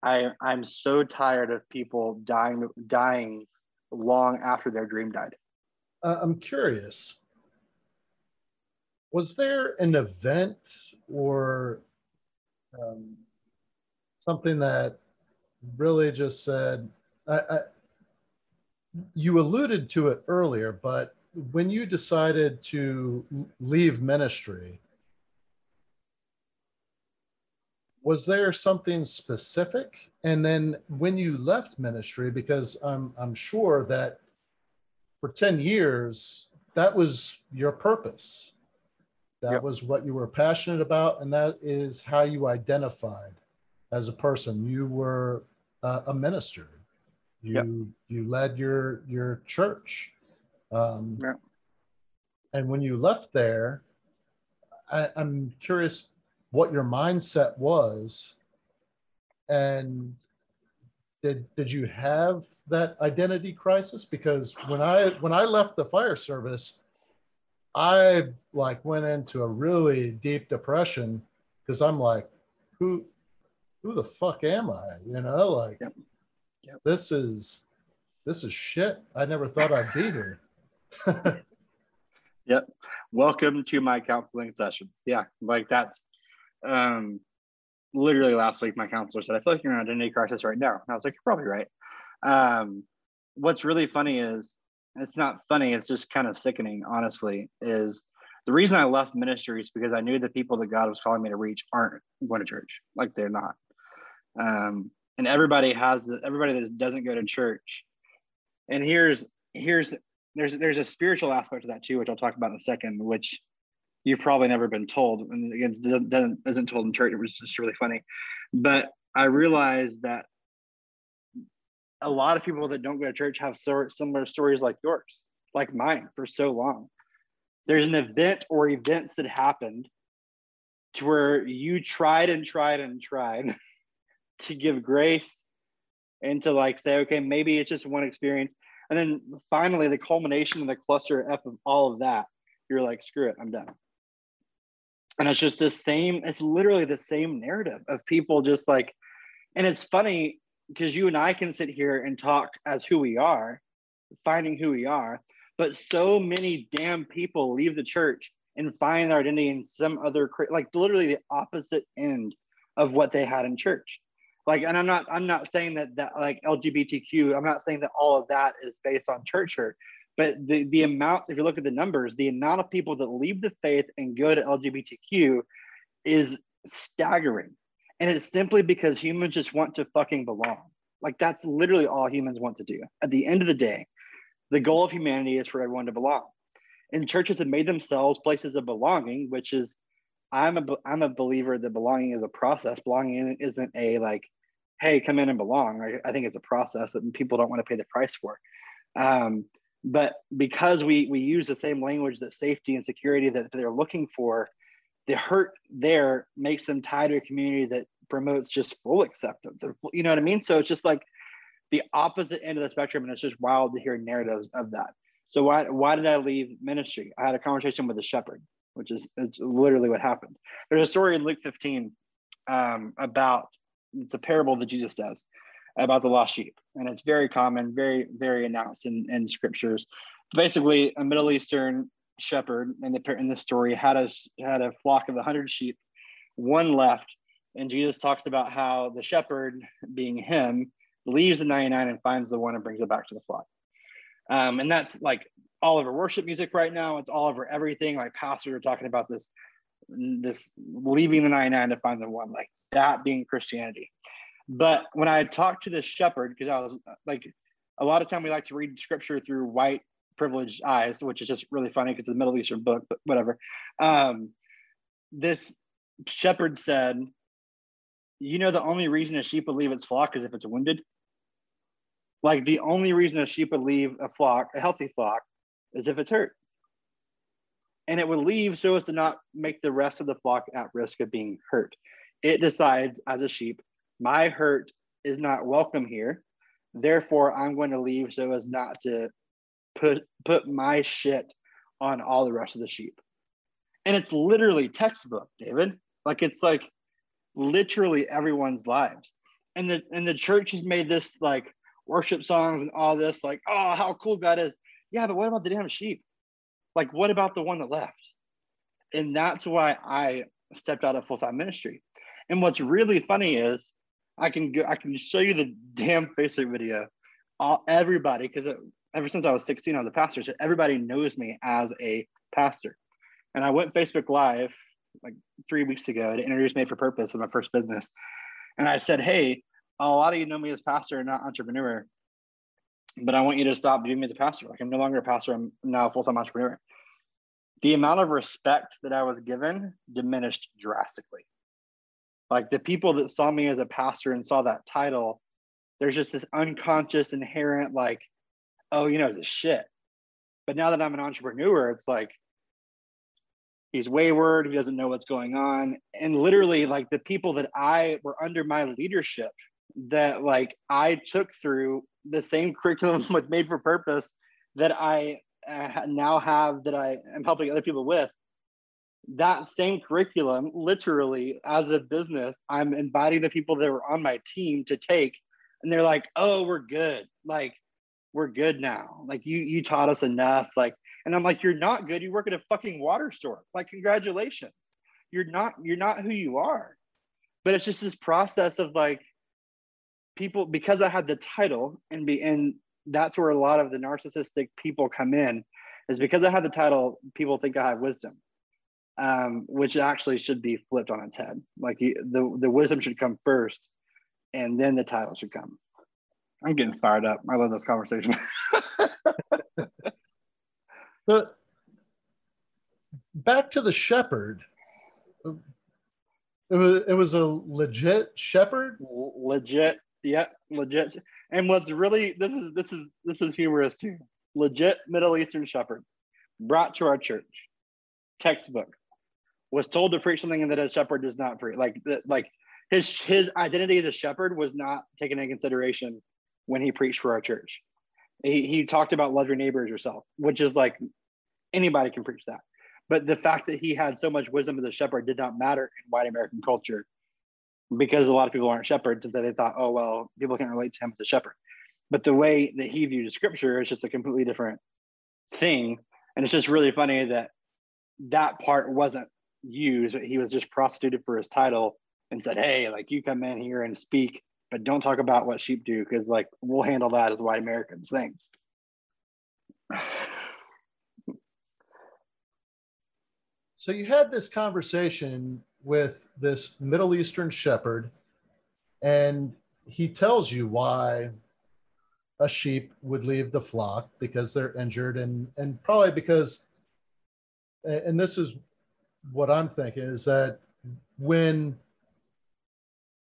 I I'm so tired of people dying dying long after their dream died. Uh, I'm curious. Was there an event or um, something that really just said, I, I, you alluded to it earlier, but when you decided to leave ministry, was there something specific? And then when you left ministry because i'm i'm sure that for 10 years that was your purpose that yep. was what you were passionate about and that is how you identified as a person you were uh, a minister you yep. you led your your church um, yep. and when you left there I, i'm curious what your mindset was and did did you have that identity crisis because when i when i left the fire service i like went into a really deep depression because i'm like who who the fuck am i you know like yep. Yep. this is this is shit i never thought i'd be here yep welcome to my counseling sessions yeah like that's um, literally last week, my counselor said, I feel like you're in an identity crisis right now. And I was like, you're probably right. Um, what's really funny is, it's not funny, it's just kind of sickening, honestly, is The reason I left ministry is because I knew the people that God was calling me to reach aren't going to church. Like they're not. Um, and everybody has the, everybody that doesn't go to church. And here's here's there's there's a spiritual aspect to that too, which I'll talk about in a second, which you've probably never been told. And again, doesn't, isn't told in church. It was just really funny. But I realized that a lot of people that don't go to church have similar stories like yours, like mine for so long. There's an event or events that happened to where you tried and tried and tried to give grace and to like say, okay, maybe it's just one experience. And then finally, the culmination and the cluster F of all of that, you're like, screw it, I'm done. And it's just the same, it's literally the same narrative of people just like, and it's funny because you and I can sit here and talk as who we are, finding who we are, but so many damn people leave the church and find their identity in some other like literally the opposite end of what they had in church. Like and i'm not i'm not saying that that like lgbtq i'm not saying that all of that is based on church hurt but the the amount if you look at the numbers the amount of people that leave the faith and go to lgbtq is staggering and it's simply because humans just want to fucking belong like that's literally all humans want to do at the end of the day the goal of humanity is for everyone to belong and churches have made themselves places of belonging which is I'm a I'm a believer that belonging is a process. Belonging isn't a like, hey, come in and belong. I, I think it's a process that people don't want to pay the price for. Um, but because we we use the same language that safety and security that they're looking for, the hurt there makes them tie to a community that promotes just full acceptance. And you know what I mean? So it's just like the opposite end of the spectrum, and it's just wild to hear narratives of that. So why why did I leave ministry? I had a conversation with a shepherd which is it's literally what happened. There's a story in Luke 15 um, about it's a parable that Jesus says about the lost sheep, and it's very common, very very announced in, in scriptures. Basically, a Middle Eastern shepherd in the in this story had a had a flock of 100 sheep, one left, and Jesus talks about how the shepherd, being him, leaves the 99 and finds the one and brings it back to the flock. Um, and that's like all over worship music right now. It's all over everything. Like pastors are talking about this, this leaving the 99 to find the one, like that being Christianity. But when I talked to this shepherd, because I was like, a lot of time we like to read scripture through white privileged eyes, which is just really funny because it's a Middle Eastern book, but whatever. Um, this shepherd said, You know, the only reason a sheep will leave its flock is if it's wounded. Like the only reason a sheep would leave a flock, a healthy flock, is if it's hurt. And it would leave so as to not make the rest of the flock at risk of being hurt. It decides as a sheep, my hurt is not welcome here. Therefore, I'm going to leave so as not to put put my shit on all the rest of the sheep. And it's literally textbook, David. Like it's like literally everyone's lives. And the and the church has made this like worship songs and all this, like, oh, how cool God is. Yeah, but what about the damn sheep? Like, what about the one that left? And that's why I stepped out of full time ministry. And what's really funny is I can go, I can show you the damn Facebook video. All, everybody, because ever since I was 16, I was a pastor, so everybody knows me as a pastor. And I went Facebook Live like three weeks ago to introduce Made for Purpose in my first business. And I said, Hey, a lot of you know me as pastor and not entrepreneur, but I want you to stop viewing me as a pastor. Like I'm no longer a pastor. I'm now a full-time entrepreneur. The amount of respect that I was given diminished drastically. Like the people that saw me as a pastor and saw that title, there's just this unconscious, inherent, like, oh, you know, the shit. But now that I'm an entrepreneur, it's like he's wayward, he doesn't know what's going on. And literally, like the people that I were under my leadership that like I took through the same curriculum with Made for Purpose that I uh, now have that I am helping other people with. That same curriculum, literally, as a business, I'm inviting the people that were on my team to take, and they're like, "Oh, we're good. Like, we're good now. Like, you you taught us enough. Like, and I'm like, you're not good. You work at a fucking water store. Like, congratulations. You're not you're not who you are. But it's just this process of like people because I had the title and be and that's where a lot of the narcissistic people come in is because I have the title, people think I have wisdom. um, which actually should be flipped on its head. Like the the wisdom should come first, and then the title should come. I'm getting fired up. I love this conversation. but back to the shepherd. It was it was a legit shepherd. Legit, yeah, legit. And what's really this is this is this is humorous too. Legit Middle Eastern shepherd brought to our church, textbook, was told to preach something that a shepherd does not preach. Like like his his identity as a shepherd was not taken into consideration when he preached for our church. He, he talked about love your neighbor as yourself, which is like anybody can preach that. But the fact that he had so much wisdom as a shepherd did not matter in white American culture because a lot of people aren't shepherds and so they thought, oh, well, people can't relate to him as a shepherd. But the way that he viewed scripture is just a completely different thing. And it's just really funny that that part wasn't used. He was just prostituted for his title and said, hey, like you come in here and speak, but don't talk about what sheep do because like we'll handle that as white Americans. Thanks. So you had this conversation with this Middle Eastern shepherd, and he tells you why a sheep would leave the flock because they're injured, and and probably because, and this is what I'm thinking is that when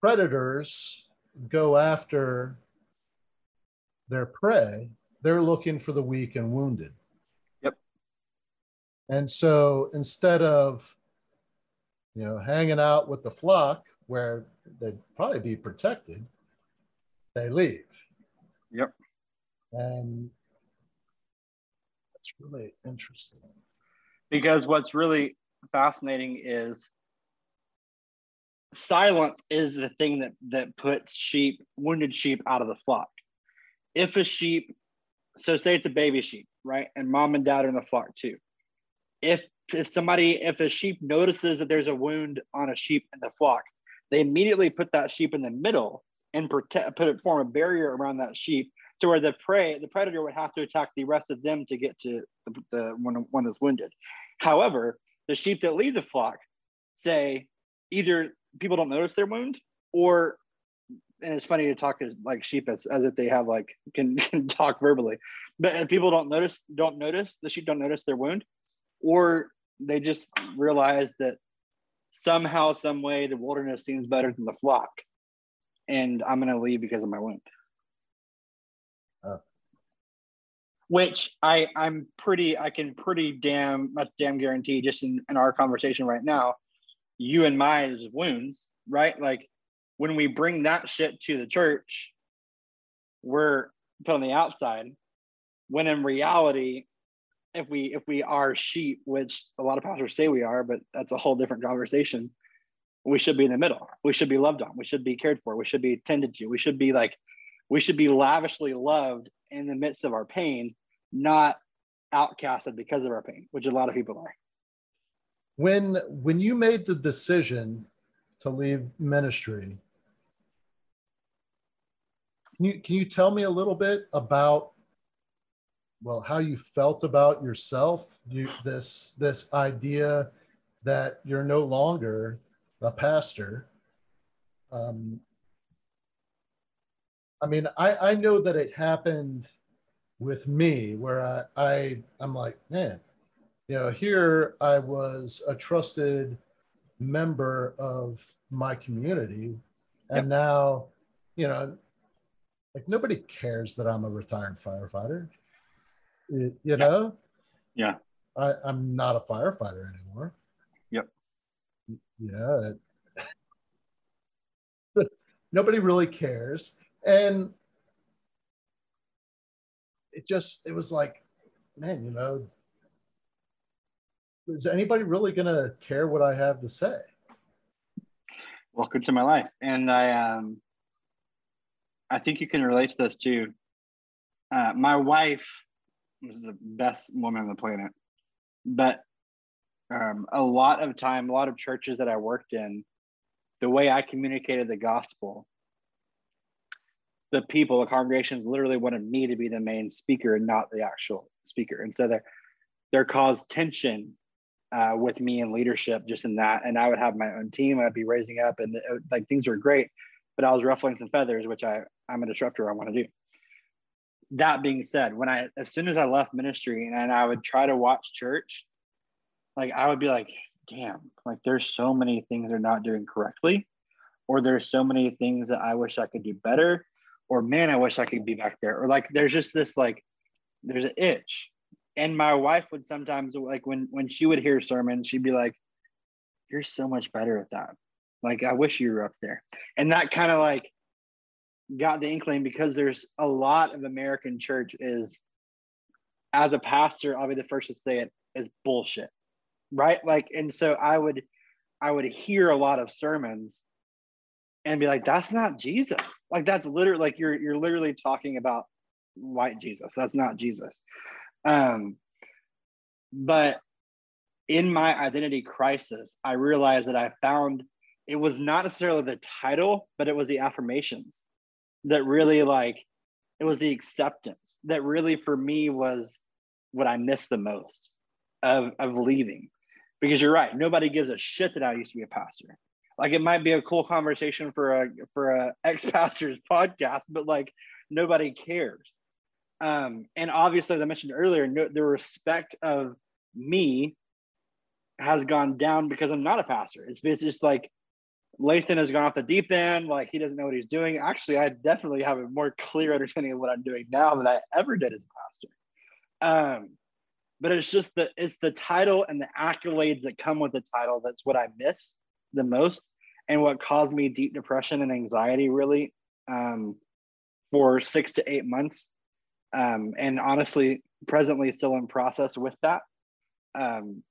predators go after their prey, they're looking for the weak and wounded. Yep. And so instead of, you know, hanging out with the flock where they'd probably be protected, they leave. Yep. And that's really interesting. Because what's really fascinating is silence is the thing that that puts sheep wounded sheep out of the flock. If a sheep so say it's a baby sheep right? And mom and dad are in the flock too. If if somebody if a sheep notices that there's a wound on a sheep in the flock they immediately put that sheep in the middle and protect put it form a barrier around that sheep to where the prey the predator would have to attack the rest of them to get to the, the one, one that's wounded. However the sheep that leave the flock say either people don't notice their wound or and it's funny to talk as like sheep as, as if they have like can, can talk verbally but uh, people don't notice don't notice the sheep don't notice their wound or they just realize that somehow, some way, the wilderness seems better than the flock, and I'm going to leave because of my wound. Oh. Which I I'm pretty I can pretty damn much damn guarantee just in, in our conversation right now, you and my wounds, right? Like when we bring that shit to the church, we're put on the outside. When in reality, if we if we are sheep, which a lot of pastors say we are, but that's a whole different conversation. We should be in the middle. We should be loved on. We should be cared for. We should be tended to. We should be like, we should be lavishly loved in the midst of our pain, not outcasted because of our pain, which a lot of people are. When when you made the decision to leave ministry, can you can you tell me a little bit about well how you felt about yourself you this this idea that you're no longer a pastor? Um, i mean i i know that it happened with me where i i i'm like man you know here i was a trusted member of my community and yep. now you know like nobody cares that i'm a retired firefighter you know? Yeah. I, I'm not a firefighter anymore. Yep. Yeah. Nobody really cares. And it just, it was like, man, you know, is anybody really going to care what I have to say? Welcome to my life. And I, um, I think you can relate to this too. Uh, my wife is the best woman on the planet. But um, a lot of time, a lot of churches that I worked in, the way I communicated the gospel, the people, the congregations literally wanted me to be the main speaker and not the actual speaker. And so there, there caused tension uh, with me in leadership just in that. And I would have my own team I'd be raising up and uh, like things were great, but I was ruffling some feathers, which I, I'm a disruptor. I want to do. That being said, when I, as soon as I left ministry and, and I would try to watch church, like I would be like, damn, like there's so many things they're not doing correctly, or there's so many things that I wish I could do better, or man, I wish I could be back there, or like there's just this like, there's an itch and my wife would sometimes like when when she would hear sermons she'd be like you're so much better at that. Like i wish you were up there. And that kind of like got the inkling because there's a lot of american church is as a pastor i'll be the first to say it is bullshit right? Like and so i would i would hear a lot of sermons and be like that's not jesus. Like that's literally like you're you're literally talking about white jesus. That's not jesus um, but in my identity crisis, I realized that I found it was not necessarily the title, but it was the affirmations that really like it was the acceptance that really for me was what I missed the most of, of leaving. Because you're right, nobody gives a shit that I used to be a pastor. Like it might be a cool conversation for a for a ex-pastor's podcast, but like nobody cares. Um, and obviously, as I mentioned earlier, no, the respect of me has gone down because I'm not a pastor. It's, it's just like Lathan has gone off the deep end. Like he doesn't know what he's doing. Actually, I definitely have a more clear understanding of what I'm doing now than I ever did as a pastor. Um, but it's just the it's the title and the accolades that come with the title that's what I miss the most, and what caused me deep depression and anxiety really um, for six to eight months um, and honestly, presently still in process with that. Um,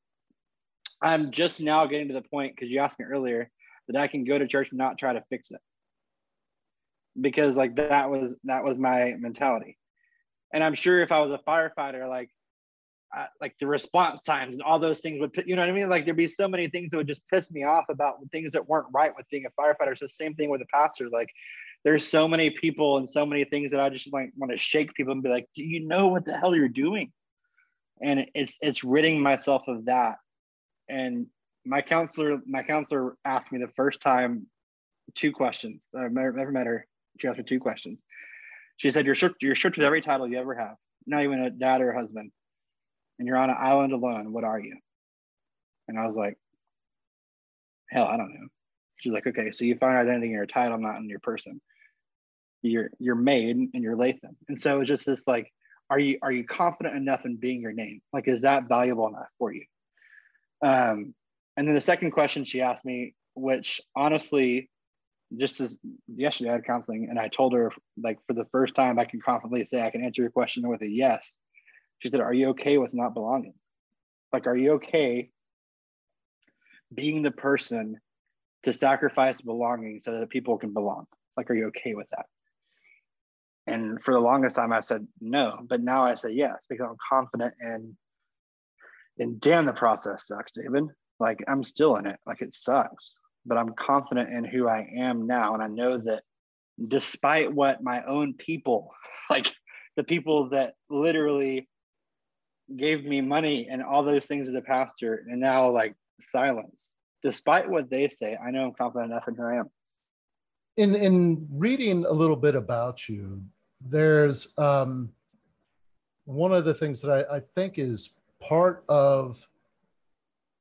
I'm just now getting to the point because you asked me earlier that I can go to church and not try to fix it because like that was that was my mentality. And I'm sure if I was a firefighter, like uh, like the response times and all those things would, you know what I mean? Like there'd be so many things that would just piss me off about things that weren't right with being a firefighter. It's the same thing with a pastor. Like there's so many people and so many things that I just want to shake people and be like, do you know what the hell you're doing? And it's it's ridding myself of that. And my counselor, my counselor asked me the first time two questions. I've never, met her. She asked me two questions. She said, You're strict, you're strict with every title you ever have, not even a dad or a husband. And you're on an island alone. What are you? And I was like, Hell, I don't know. She's like, okay, so you find identity in your title, not in your person. You're you're made and you're Lathan. And so it's just this like, are you are you confident enough in being your name? Like, is that valuable enough for you? Um, and then the second question she asked me, which honestly, just as yesterday I had counseling, and I told her like for the first time I can confidently say I can answer your question with a yes. She said, "Are you okay with not belonging? Like, are you okay being the person to sacrifice belonging so that people can belong? Like, are you okay with that? And for the longest time, I said no, but now I say yes because I'm confident in. And damn, the process sucks, David. Like I'm still in it. Like it sucks, but I'm confident in who I am now, and I know that despite what my own people, like the people that literally gave me money and all those things as a pastor, and now like silence despite what they say, I know I'm confident enough in who I am. In in reading a little bit about you, there's um, one of the things that I, I think is part of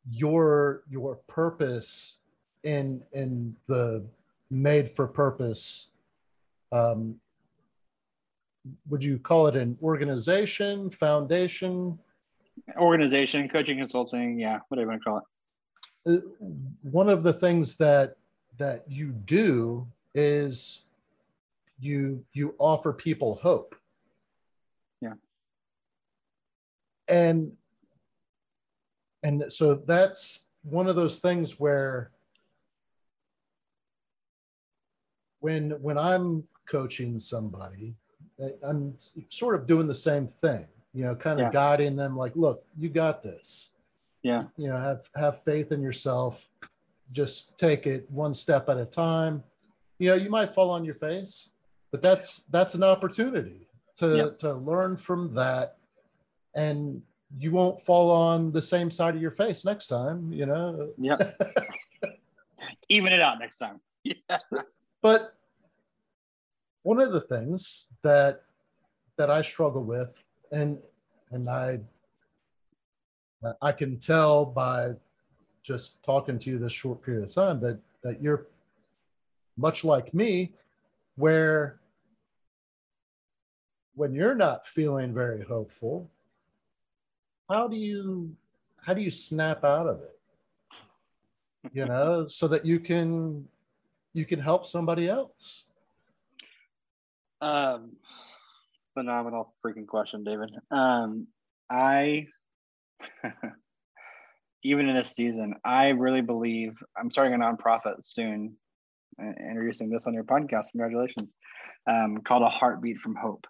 your your purpose in in the made for purpose um, would you call it an organization foundation? Organization coaching consulting yeah whatever you want to call it. Uh, one of the things that that you do is you you offer people hope. Yeah. And and so that's one of those things where when when i'm coaching somebody i'm sort of doing the same thing you know kind of yeah. guiding them like look you got this. Yeah. You know have have faith in yourself. Just take it one step at a time. You know you might fall on your face but that's that's an opportunity to to learn from that and you won't fall on the same side of your face next time, you know? Yeah. Even it out next time. Yeah. But one of the things that that I struggle with, and and I I can tell by just talking to you this short period of time that that you're much like me, where when you're not feeling very hopeful, how do you how do you snap out of it? You know, so that you can you can help somebody else. Um, phenomenal freaking question, David. Um, I even in this season, I really believe I'm starting a nonprofit soon, uh, introducing this on your podcast. Congratulations, um, called a heartbeat from hope,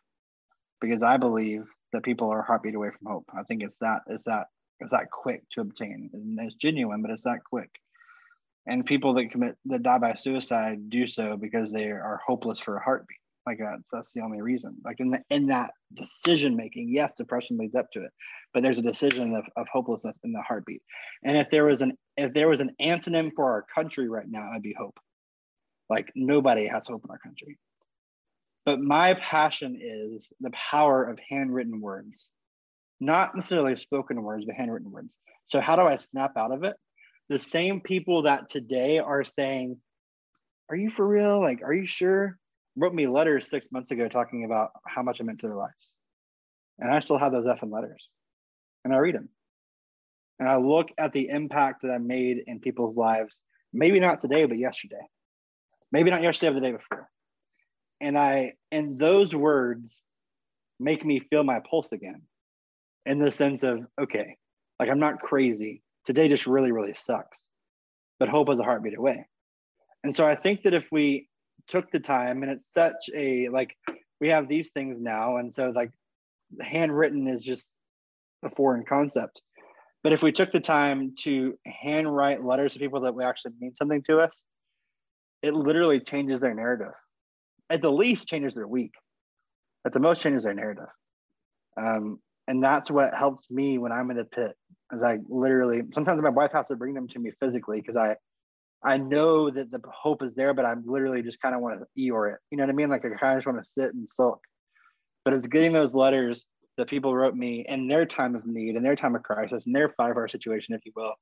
because I believe that people are a heartbeat away from hope. I think it's that is that is that quick to obtain, and it's genuine, but it's that quick. And people that commit that die by suicide do so because they are hopeless for a heartbeat. Like that's that's the only reason. Like in the, in that decision making, yes, depression leads up to it, but there's a decision of, of hopelessness in the heartbeat. And if there was an if there was an antonym for our country right now, it'd be hope. Like nobody has hope in our country. But my passion is the power of handwritten words, not necessarily spoken words, but handwritten words. So how do I snap out of it? The same people that today are saying, "Are you for real? Like, are you sure?" wrote me letters six months ago talking about how much I meant to their lives. And I still have those F effing letters and I read them. And I look at the impact that I made in people's lives, maybe not today, but yesterday. Maybe not yesterday, but the day before. And I, and those words make me feel my pulse again in the sense of, okay, like I'm not crazy. Today just really, really sucks. But hope is a heartbeat away. And so I think that if we took the time and it's such a like we have these things now and so like handwritten is just a foreign concept but if we took the time to handwrite letters to people that we actually mean something to us it literally changes their narrative at the least changes their week at the most changes their narrative um, and that's what helps me when i'm in the pit as i literally sometimes my wife has to bring them to me physically because i I know that the hope is there, but I'm literally just kind of want to Eeyore it. You know what I mean? Like I kind of just want to sit and sulk. But it's getting those letters that people wrote me in their time of need, in their time of crisis, in their five hour situation, if you will.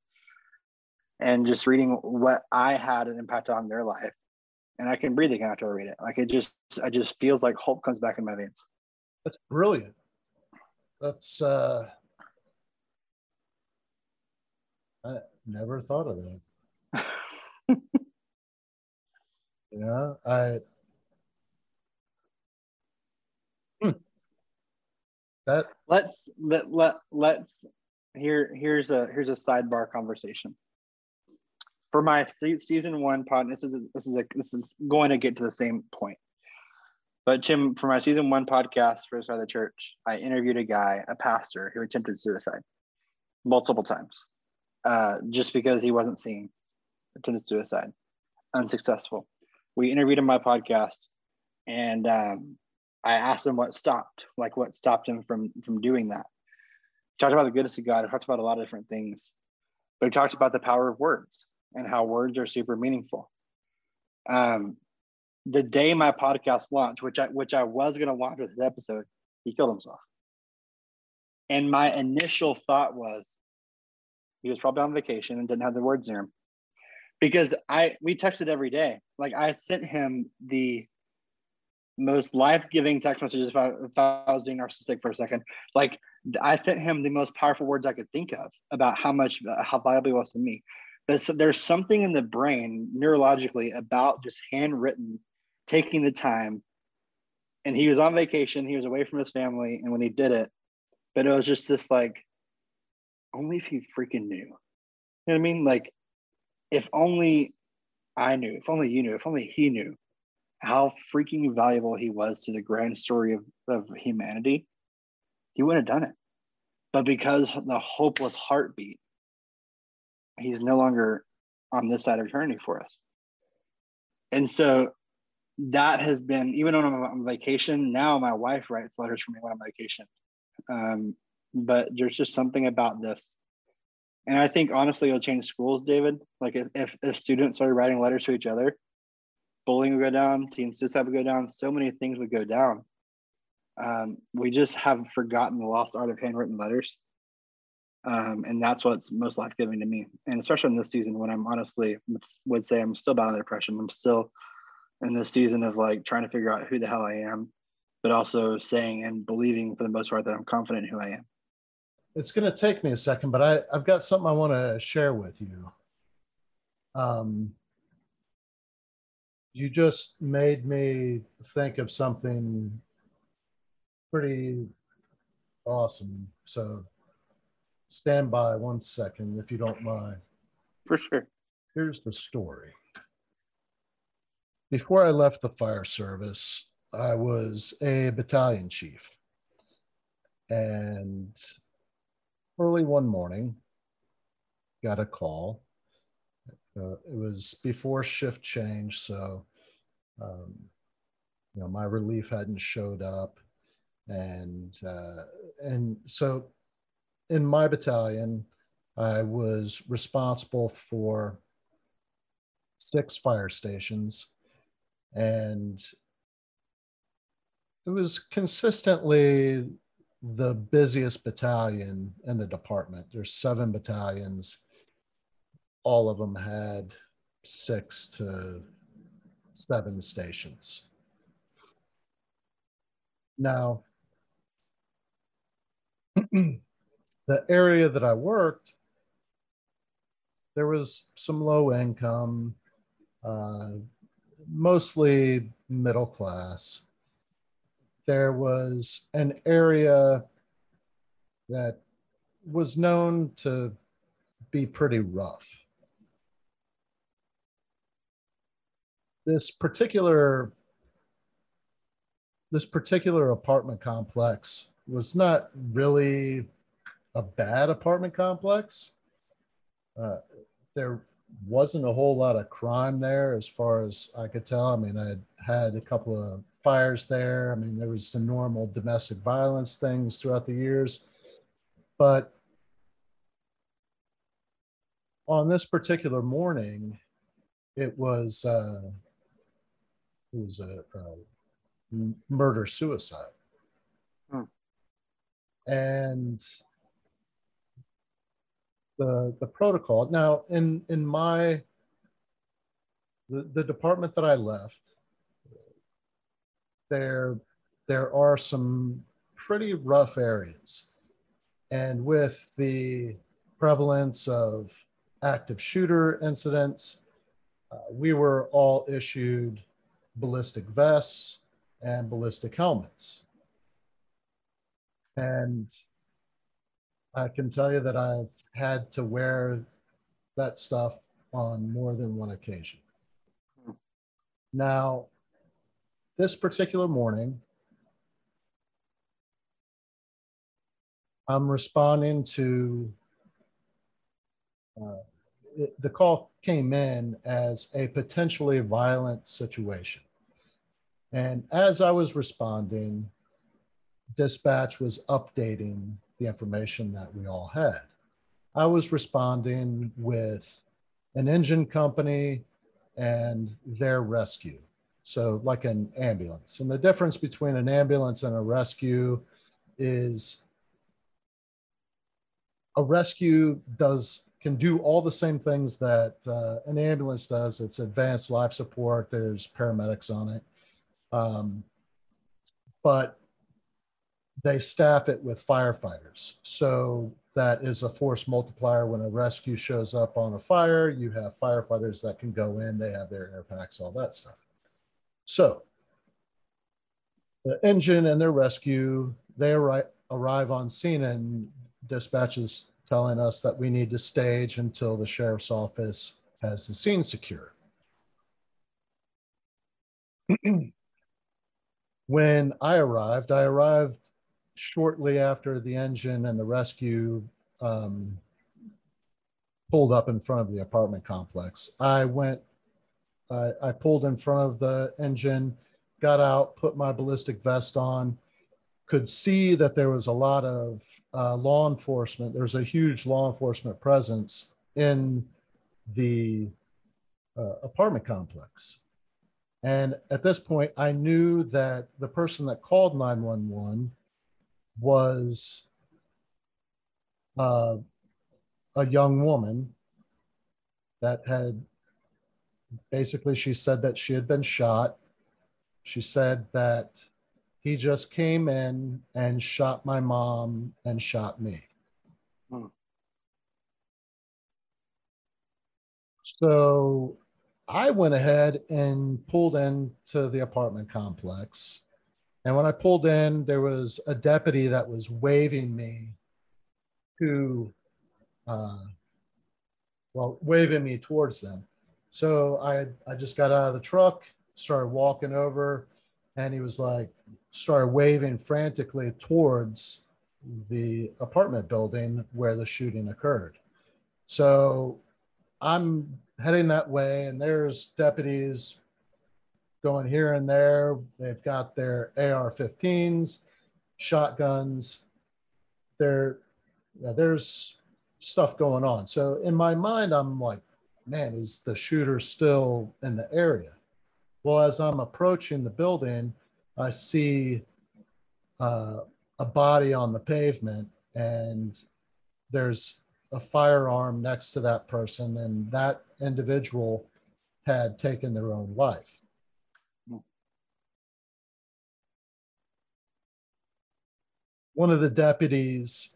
And just reading what I had an impact on their life. And I can breathe again after I read it. Like it just, it just feels like hope comes back in my veins. That's brilliant. That's, uh, I never thought of that. yeah, I. Hmm. That let's let let let's here here's a here's a sidebar conversation for my season one pod. This is this is a this is going to get to the same point. But Tim, for my season one podcast for Side of the Church, I interviewed a guy, a pastor, who attempted suicide multiple times, uh, just because he wasn't seen attempted suicide, unsuccessful. We interviewed him on my podcast, and um, I asked him what stopped, like what stopped him from from doing that. He talked about the goodness of God. He talked about a lot of different things, but he talked about the power of words and how words are super meaningful. Um, the day my podcast launched, which I which I was going to launch with his episode, he killed himself. And my initial thought was, he was probably on vacation and didn't have the words near him because I we texted every day. Like I sent him the most life-giving text messages if I, if I was being narcissistic for a second. Like I sent him the most powerful words I could think of about how much how valuable he was to me. But there's something in the brain neurologically about just handwritten, taking the time. And he was on vacation. He was away from his family, and when he did it, but it was just this like, only if he freaking knew. You know what I mean? Like if only I knew, if only you knew, if only he knew how freaking valuable he was to the grand story of, of humanity, he wouldn't have done it. But because the hopeless heartbeat, he's no longer on this side of eternity for us. And so that has been, even when I'm on vacation, now my wife writes letters for me when I'm on vacation. Um, but there's just something about this. And I think honestly, it'll change schools, David. Like if, if, if students started writing letters to each other, bullying would go down, teen suicide would go down, so many things would go down. Um, we just have forgotten the lost art of handwritten letters. Um, and that's what's most life giving to me. And especially in this season when I'm honestly would say I'm still battling depression. I'm still in this season of like trying to figure out who the hell I am, but also saying and believing for the most part that I'm confident who I am. It's going to take me a second, but I, I've got something I want to share with you. Um, you just made me think of something pretty awesome. So stand by one second if you don't mind. For sure. Here's the story. Before I left the fire service, I was a battalion chief. And early one morning, got a call. Uh, it was before shift change, so um, you know my relief hadn't showed up, and uh, and so in my battalion, I was responsible for six fire stations, and it was consistently the busiest battalion in the department. There's seven battalions. All of them had six to seven stations. Now, the area that I worked, there was some low income, uh, mostly middle class. There was an area that was known to be pretty rough. This particular this particular apartment complex was not really a bad apartment complex. Uh, there wasn't a whole lot of crime there as far as I could tell. I mean, I had had a couple of fires there. I mean, there was the normal domestic violence things throughout the years. But on this particular morning, it was uh, it was a, a murder suicide, hmm. and the the protocol. Now, in in my the, the department that I left, there there are some pretty rough areas, and with the prevalence of active shooter incidents, uh, we were all issued ballistic vests and ballistic helmets. And I can tell you that I've had to wear that stuff on more than one occasion. Now, this particular morning, I'm responding to uh, it, the call came in as a potentially violent situation. And as I was responding, dispatch was updating the information that we all had. I was responding with an engine company and their rescue. So, like an ambulance. And the difference between an ambulance and a rescue is a rescue does can do all the same things that uh, an ambulance does. It's advanced life support. There's paramedics on it, um, but they staff it with firefighters. So that is a force multiplier when a rescue shows up on a fire. You have firefighters that can go in, they have their air packs, all that stuff. So the engine and their rescue, they arrive, arrive on scene and dispatches telling us that we need to stage until the sheriff's office has the scene secure. when I arrived, I arrived shortly after the engine and the rescue um, pulled up in front of the apartment complex. I went, I, I pulled in front of the engine, got out, put my ballistic vest on, could see that there was a lot of uh, law enforcement. There's a huge law enforcement presence in the uh, apartment complex. And at this point, I knew that the person that called 911 was uh, a young woman that had basically, she said that she had been shot. She said that he just came in and shot my mom and shot me. Hmm. So I went ahead and pulled into the apartment complex. And when I pulled in, there was a deputy that was waving me to, uh, well, waving me towards them. So I, I just got out of the truck, started walking over, and he was like, started waving frantically towards the apartment building where the shooting occurred. So I'm heading that way, and there's deputies going here and there. They've got their AR 15s, shotguns. There's stuff going on. So in my mind, I'm like, man, is the shooter still in the area? Well, as I'm approaching the building, I see uh, a body on the pavement, and there's a firearm next to that person, and that individual had taken their own life. One of the deputies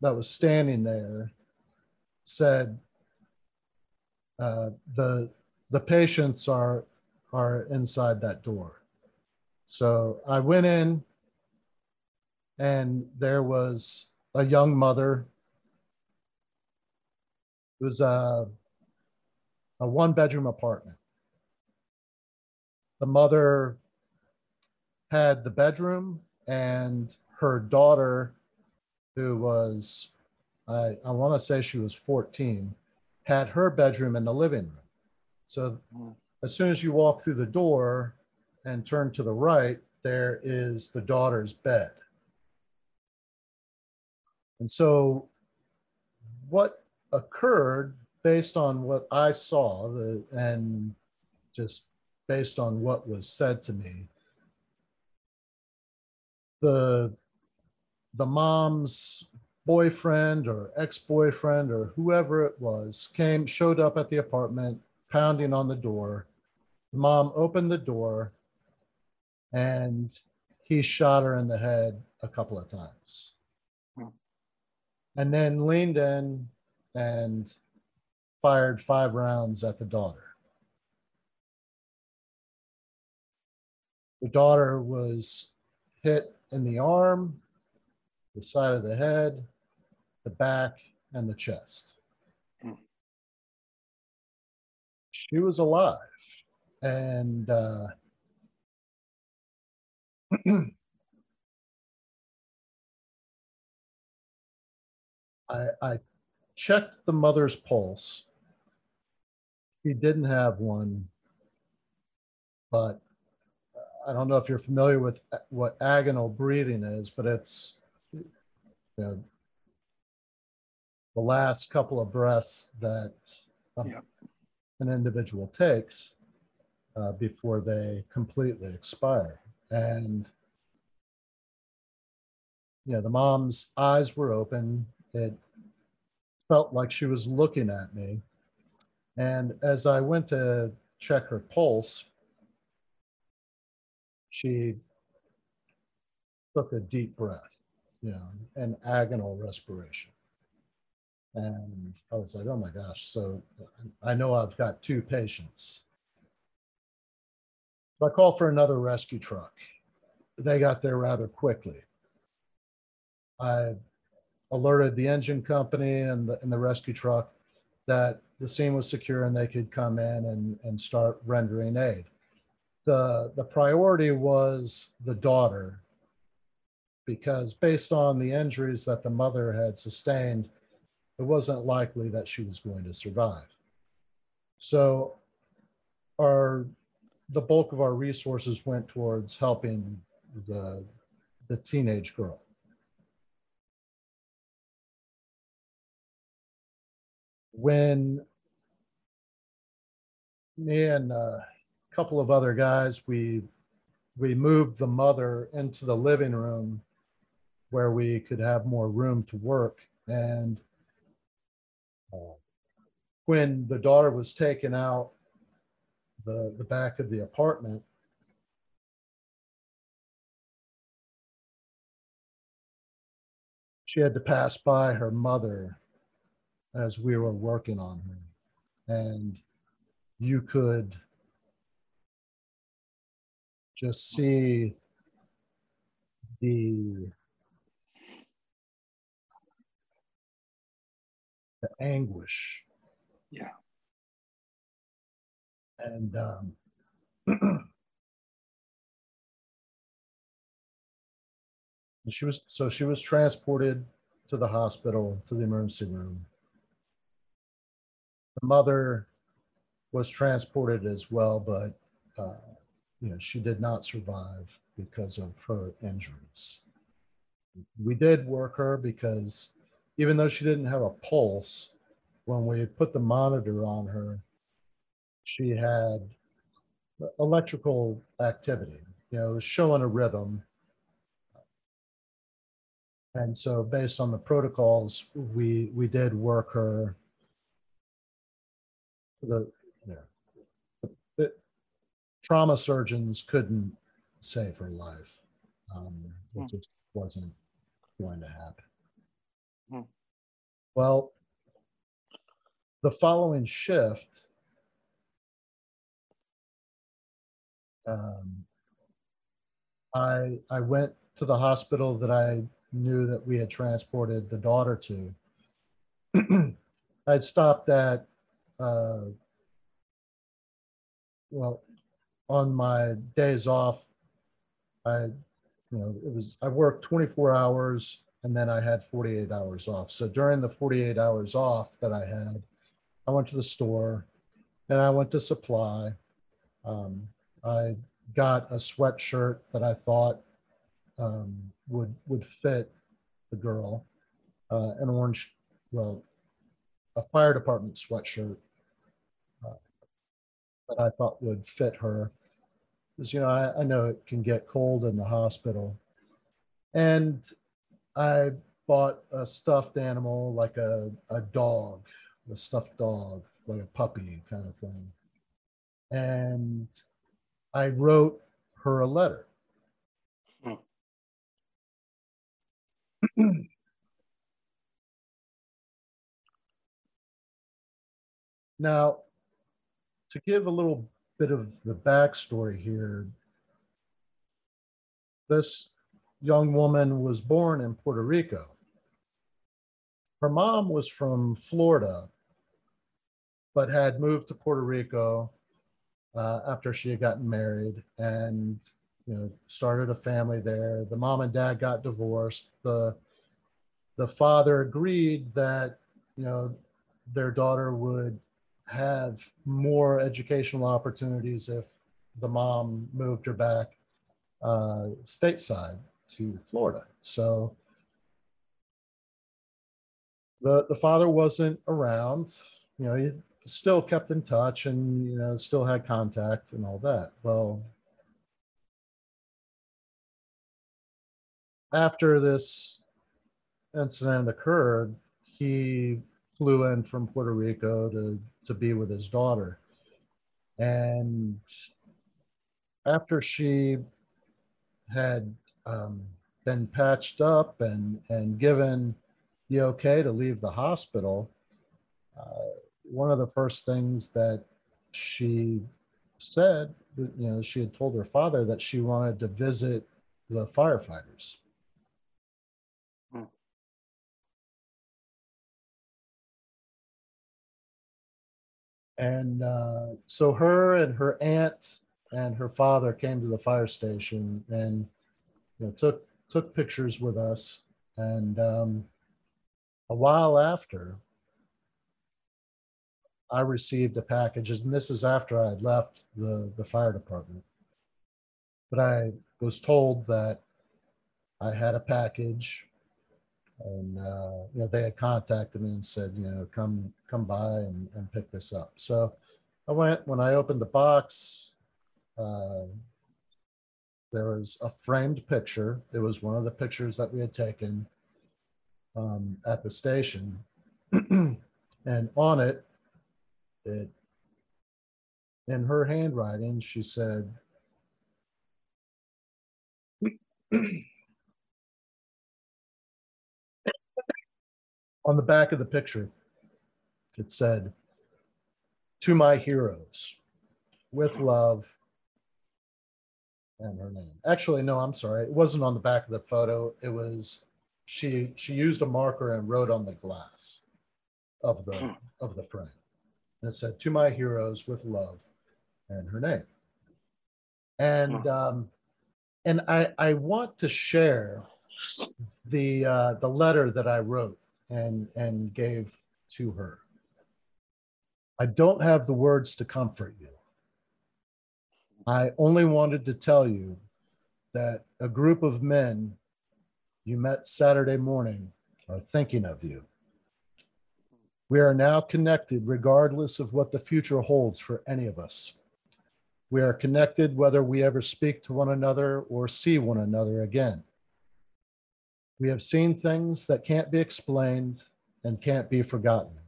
that was standing there said, uh, the the patients are are inside that door. So I went in, and there was a young mother. It was a a one bedroom apartment. The mother had the bedroom, and her daughter, who was I, I want to say she was 14, had her bedroom in the living room. So Mm. as soon as you walk through the door and turn to the right, there is the daughter's bed. And so what occurred based on what I saw the, and just based on what was said to me, the the mom's boyfriend or ex-boyfriend or whoever it was came showed up at the apartment pounding on the door. The mom opened the door and he shot her in the head a couple of times. And then leaned in and fired five rounds at the daughter. The daughter was hit in the arm the side of the head the back, and the chest. Hmm. She was alive. And uh, I, I checked the mother's pulse. She didn't have one, but I don't know if you're familiar with what agonal breathing is, but it's you know, the last couple of breaths that um, Yeah. an individual takes uh, before they completely expire. And you know, the mom's eyes were open. It felt like she was looking at me. And as I went to check her pulse, she took a deep breath, you know, an agonal respiration. And I was like, oh my gosh. So I know I've got two patients. So I called for another rescue truck. They got there rather quickly. I alerted the engine company and the, and the rescue truck that the scene was secure and they could come in and, and start rendering aid. The, the priority was the daughter because based on the injuries that the mother had sustained, it wasn't likely that she was going to survive. So our the bulk of our resources went towards helping the the teenage girl. When me and a couple of other guys, we we moved the mother into the living room where we could have more room to work. And uh, when the daughter was taken out the, the back of the apartment, she had to pass by her mother as we were working on her. And you could just see the the anguish. Yeah. and um, she was so she was transported to the hospital to the emergency room. The mother was transported as well but uh, you know she did not survive because of her injuries. We did work her because even though she didn't have a pulse when we put the monitor on her she had electrical activity, you know, showing a rhythm. And so based on the protocols, we, we did work her. The, yeah, the- the trauma surgeons couldn't save her life. Um, Hmm. it just wasn't going to happen. Hmm. Well, the following shift, um, I I went to the hospital that I knew that we had transported the daughter to. I'd stopped at, uh, well, on my days off, I, you know, it was I worked 24 hours and then I had 48 hours off. So during the 48 hours off that I had, I went to the store, and I went to supply. Um, I got a sweatshirt that I thought um, would would fit the girl, uh, an orange, well, a fire department sweatshirt uh, that I thought would fit her, because you know I, I know it can get cold in the hospital, and I bought a stuffed animal like a, a dog, a stuffed dog, like a puppy kind of thing. And I wrote her a letter. now, to give a little bit of the backstory here, this young woman was born in Puerto Rico. Her mom was from Florida, but had moved to Puerto Rico uh, after she had gotten married and you know started a family there. The mom and dad got divorced. The the father agreed that you know their daughter would have more educational opportunities if the mom moved her back uh, stateside to Florida. So the the father wasn't around. You know, he still kept in touch and you know still had contact and all that. Well, after this incident occurred, he flew in from Puerto Rico to to be with his daughter, and after she had um, been patched up and and given the okay to leave the hospital, uh, one of the first things that she said, you know, she had told her father that she wanted to visit the firefighters. And uh, so her and her aunt and her father came to the fire station and you know, took took pictures with us. And um, a while after, I received a package, and this is after I had left the, the fire department. But I was told that I had a package and uh, you know they had contacted me and said, you know, come come by and, and pick this up. So I went. When I opened the box, uh, there was a framed picture. It was one of the pictures that we had taken um, at the station, and on it, it in her handwriting, she said. on the back of the picture, it said, To my heroes, with love, and her name. Actually, no, I'm sorry. It wasn't on the back of the photo. It was she she used a marker and wrote on the glass of the Hmm. of the frame. And it said, To my heroes with love and her name. And um, and I I want to share the uh, the letter that I wrote and and gave to her. I don't have the words to comfort you. I only wanted to tell you that a group of men you met Saturday morning are thinking of you. We are now connected regardless of what the future holds for any of us. We are connected whether we ever speak to one another or see one another again. We have seen things that can't be explained and can't be forgotten.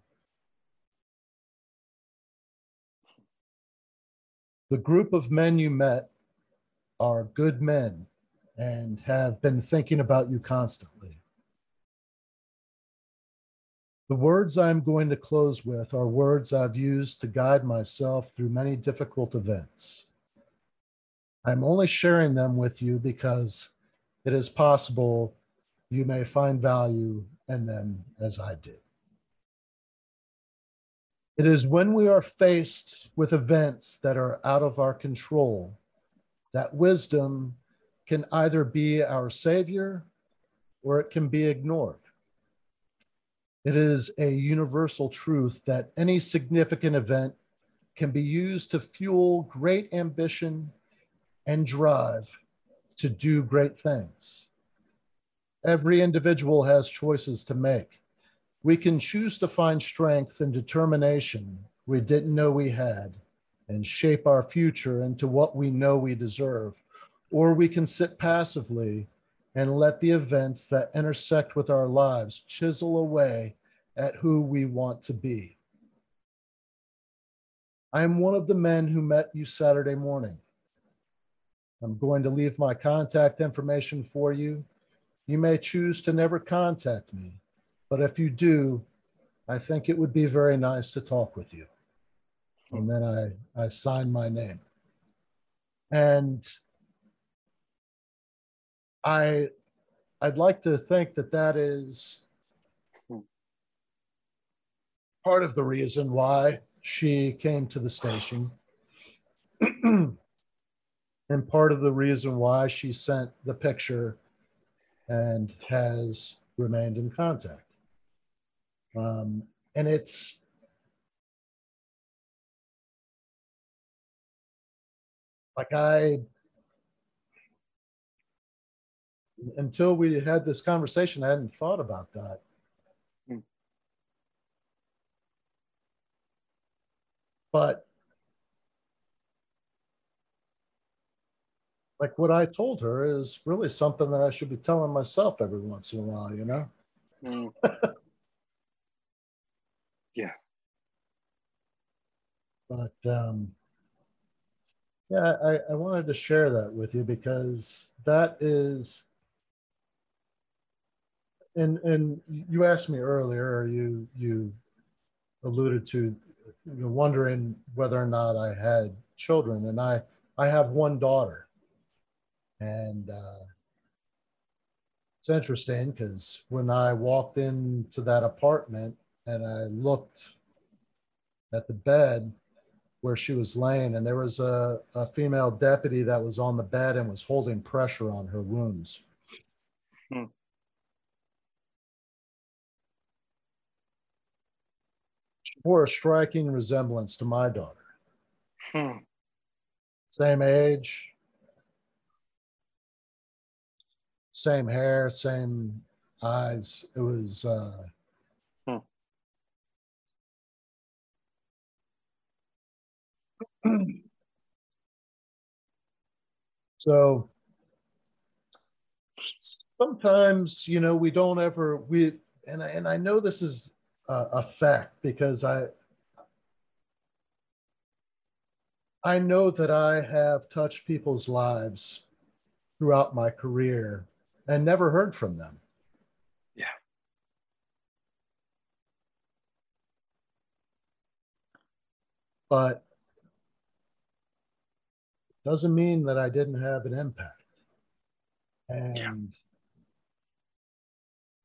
The group of men you met are good men and have been thinking about you constantly. The words I'm going to close with are words I've used to guide myself through many difficult events. I'm only sharing them with you because it is possible you may find value in them as I did. It is when we are faced with events that are out of our control that wisdom can either be our savior or it can be ignored. It is a universal truth that any significant event can be used to fuel great ambition and drive to do great things. Every individual has choices to make. We can choose to find strength and determination we didn't know we had and shape our future into what we know we deserve. Or we can sit passively and let the events that intersect with our lives chisel away at who we want to be. I am one of the men who met you Saturday morning. I'm going to leave my contact information for you. You may choose to never contact me, but if you do, I think it would be very nice to talk with you. And then I, I signed my name. And I, I'd like to think that that is part of the reason why she came to the station. and part of the reason why she sent the picture and has remained in contact. Um, and it's like I, until we had this conversation, I hadn't thought about that. Hmm. But like what I told her is really something that I should be telling myself every once in a while, you know? Mm. yeah. But um, yeah, I, I wanted to share that with you because that is, and and you asked me earlier, or you you alluded to you know, wondering whether or not I had children, and I I have one daughter, and uh, it's interesting because when I walked into that apartment and I looked at the bed where she was laying, and there was a, a female deputy that was on the bed and was holding pressure on her wounds. Hmm. She bore a striking resemblance to my daughter. Hmm. Same age, same hair, same eyes. It was. Uh, so sometimes you know we don't ever we and I, and I know this is a, a fact because I I know that I have touched people's lives throughout my career and never heard from them. Yeah. But doesn't mean that I didn't have an impact. And yeah.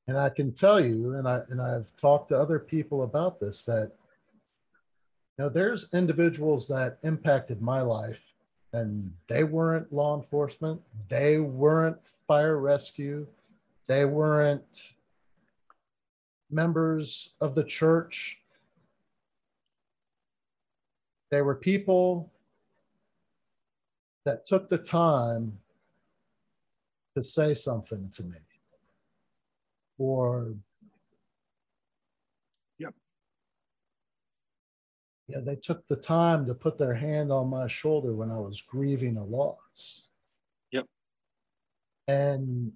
and I can tell you, and I and I've talked to other people about this that you know there's individuals that impacted my life and they weren't law enforcement, they weren't fire rescue, they weren't members of the church. They were people that took the time to say something to me. Or yep. yeah they took the time to put their hand on my shoulder when i was grieving a loss. Yep. And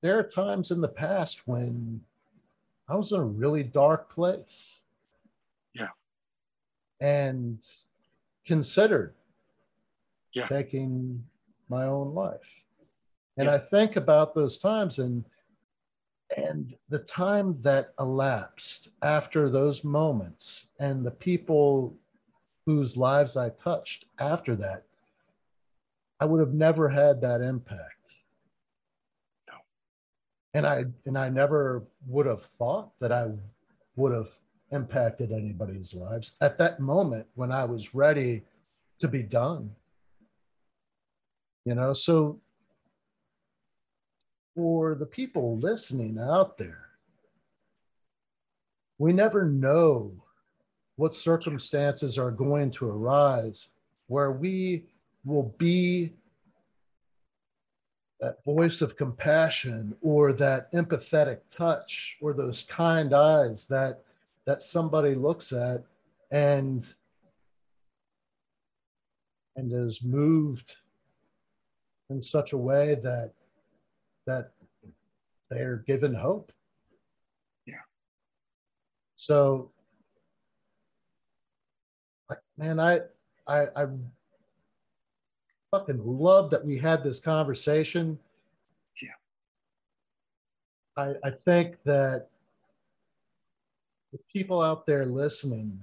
there are times in the past when i was in a really dark place yeah and considered yeah. taking my own life. And yeah. I think about those times and and the time that elapsed after those moments and the people whose lives I touched after that, I would have never had that impact. And I and I never would have thought that I would have impacted anybody's lives at that moment when I was ready to be done. You know, so for the people listening out there, we never know what circumstances are going to arise where we will be that voice of compassion or that empathetic touch or those kind eyes that that somebody looks at and and is moved in such a way that that they're given hope. Yeah. So man, I I I fucking love that we had this conversation. Yeah. I I think that the people out there listening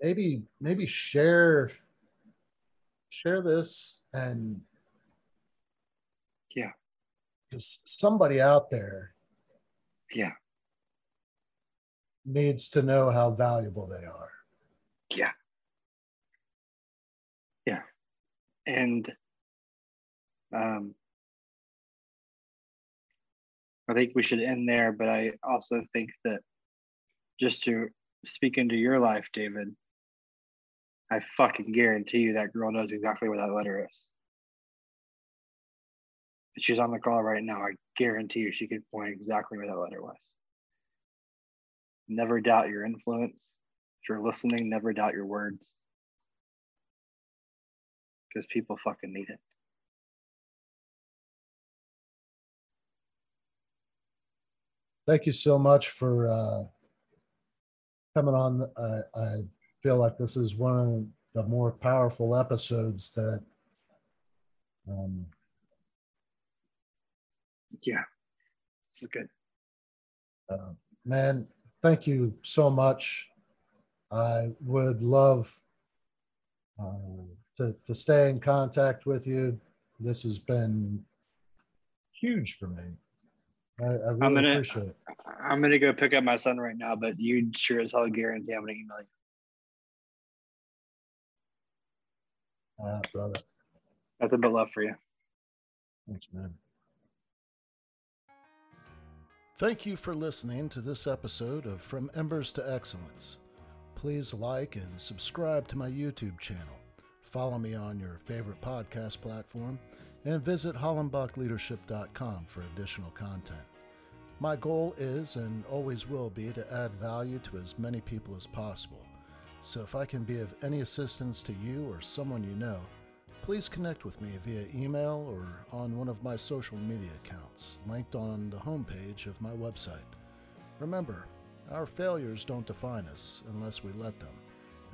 maybe maybe share share this and yeah because somebody out there yeah needs to know how valuable they are yeah yeah and um I think we should end there, but I also think that just to speak into your life, David, I fucking guarantee you that girl knows exactly where that letter is. She's on the call right now, I guarantee you she could point exactly where that letter was. Never doubt your influence. If you're listening, never doubt your words. Because people fucking need it. thank you so much for uh, coming on. I, I feel like this is one of the more powerful episodes that. Um, yeah, this is good. Uh, man, thank you so much. I would love uh, to, to stay in contact with you. This has been huge for me. I, I really I'm gonna, appreciate it. I'm gonna go pick up my son right now, but you sure as hell guarantee I'm gonna email you. Uh, brother. Nothing but love for you. Thanks, man. Thank you for listening to this episode of From Embers to Excellence. Please like and subscribe to my YouTube channel. Follow me on your favorite podcast platform and visit hollenbachleadership.com for additional content. My goal is and always will be to add value to as many people as possible. So if I can be of any assistance to you or someone you know, please connect with me via email or on one of my social media accounts linked on the homepage of my website. Remember, our failures don't define us unless we let them,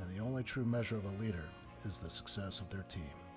and the only true measure of a leader is the success of their team.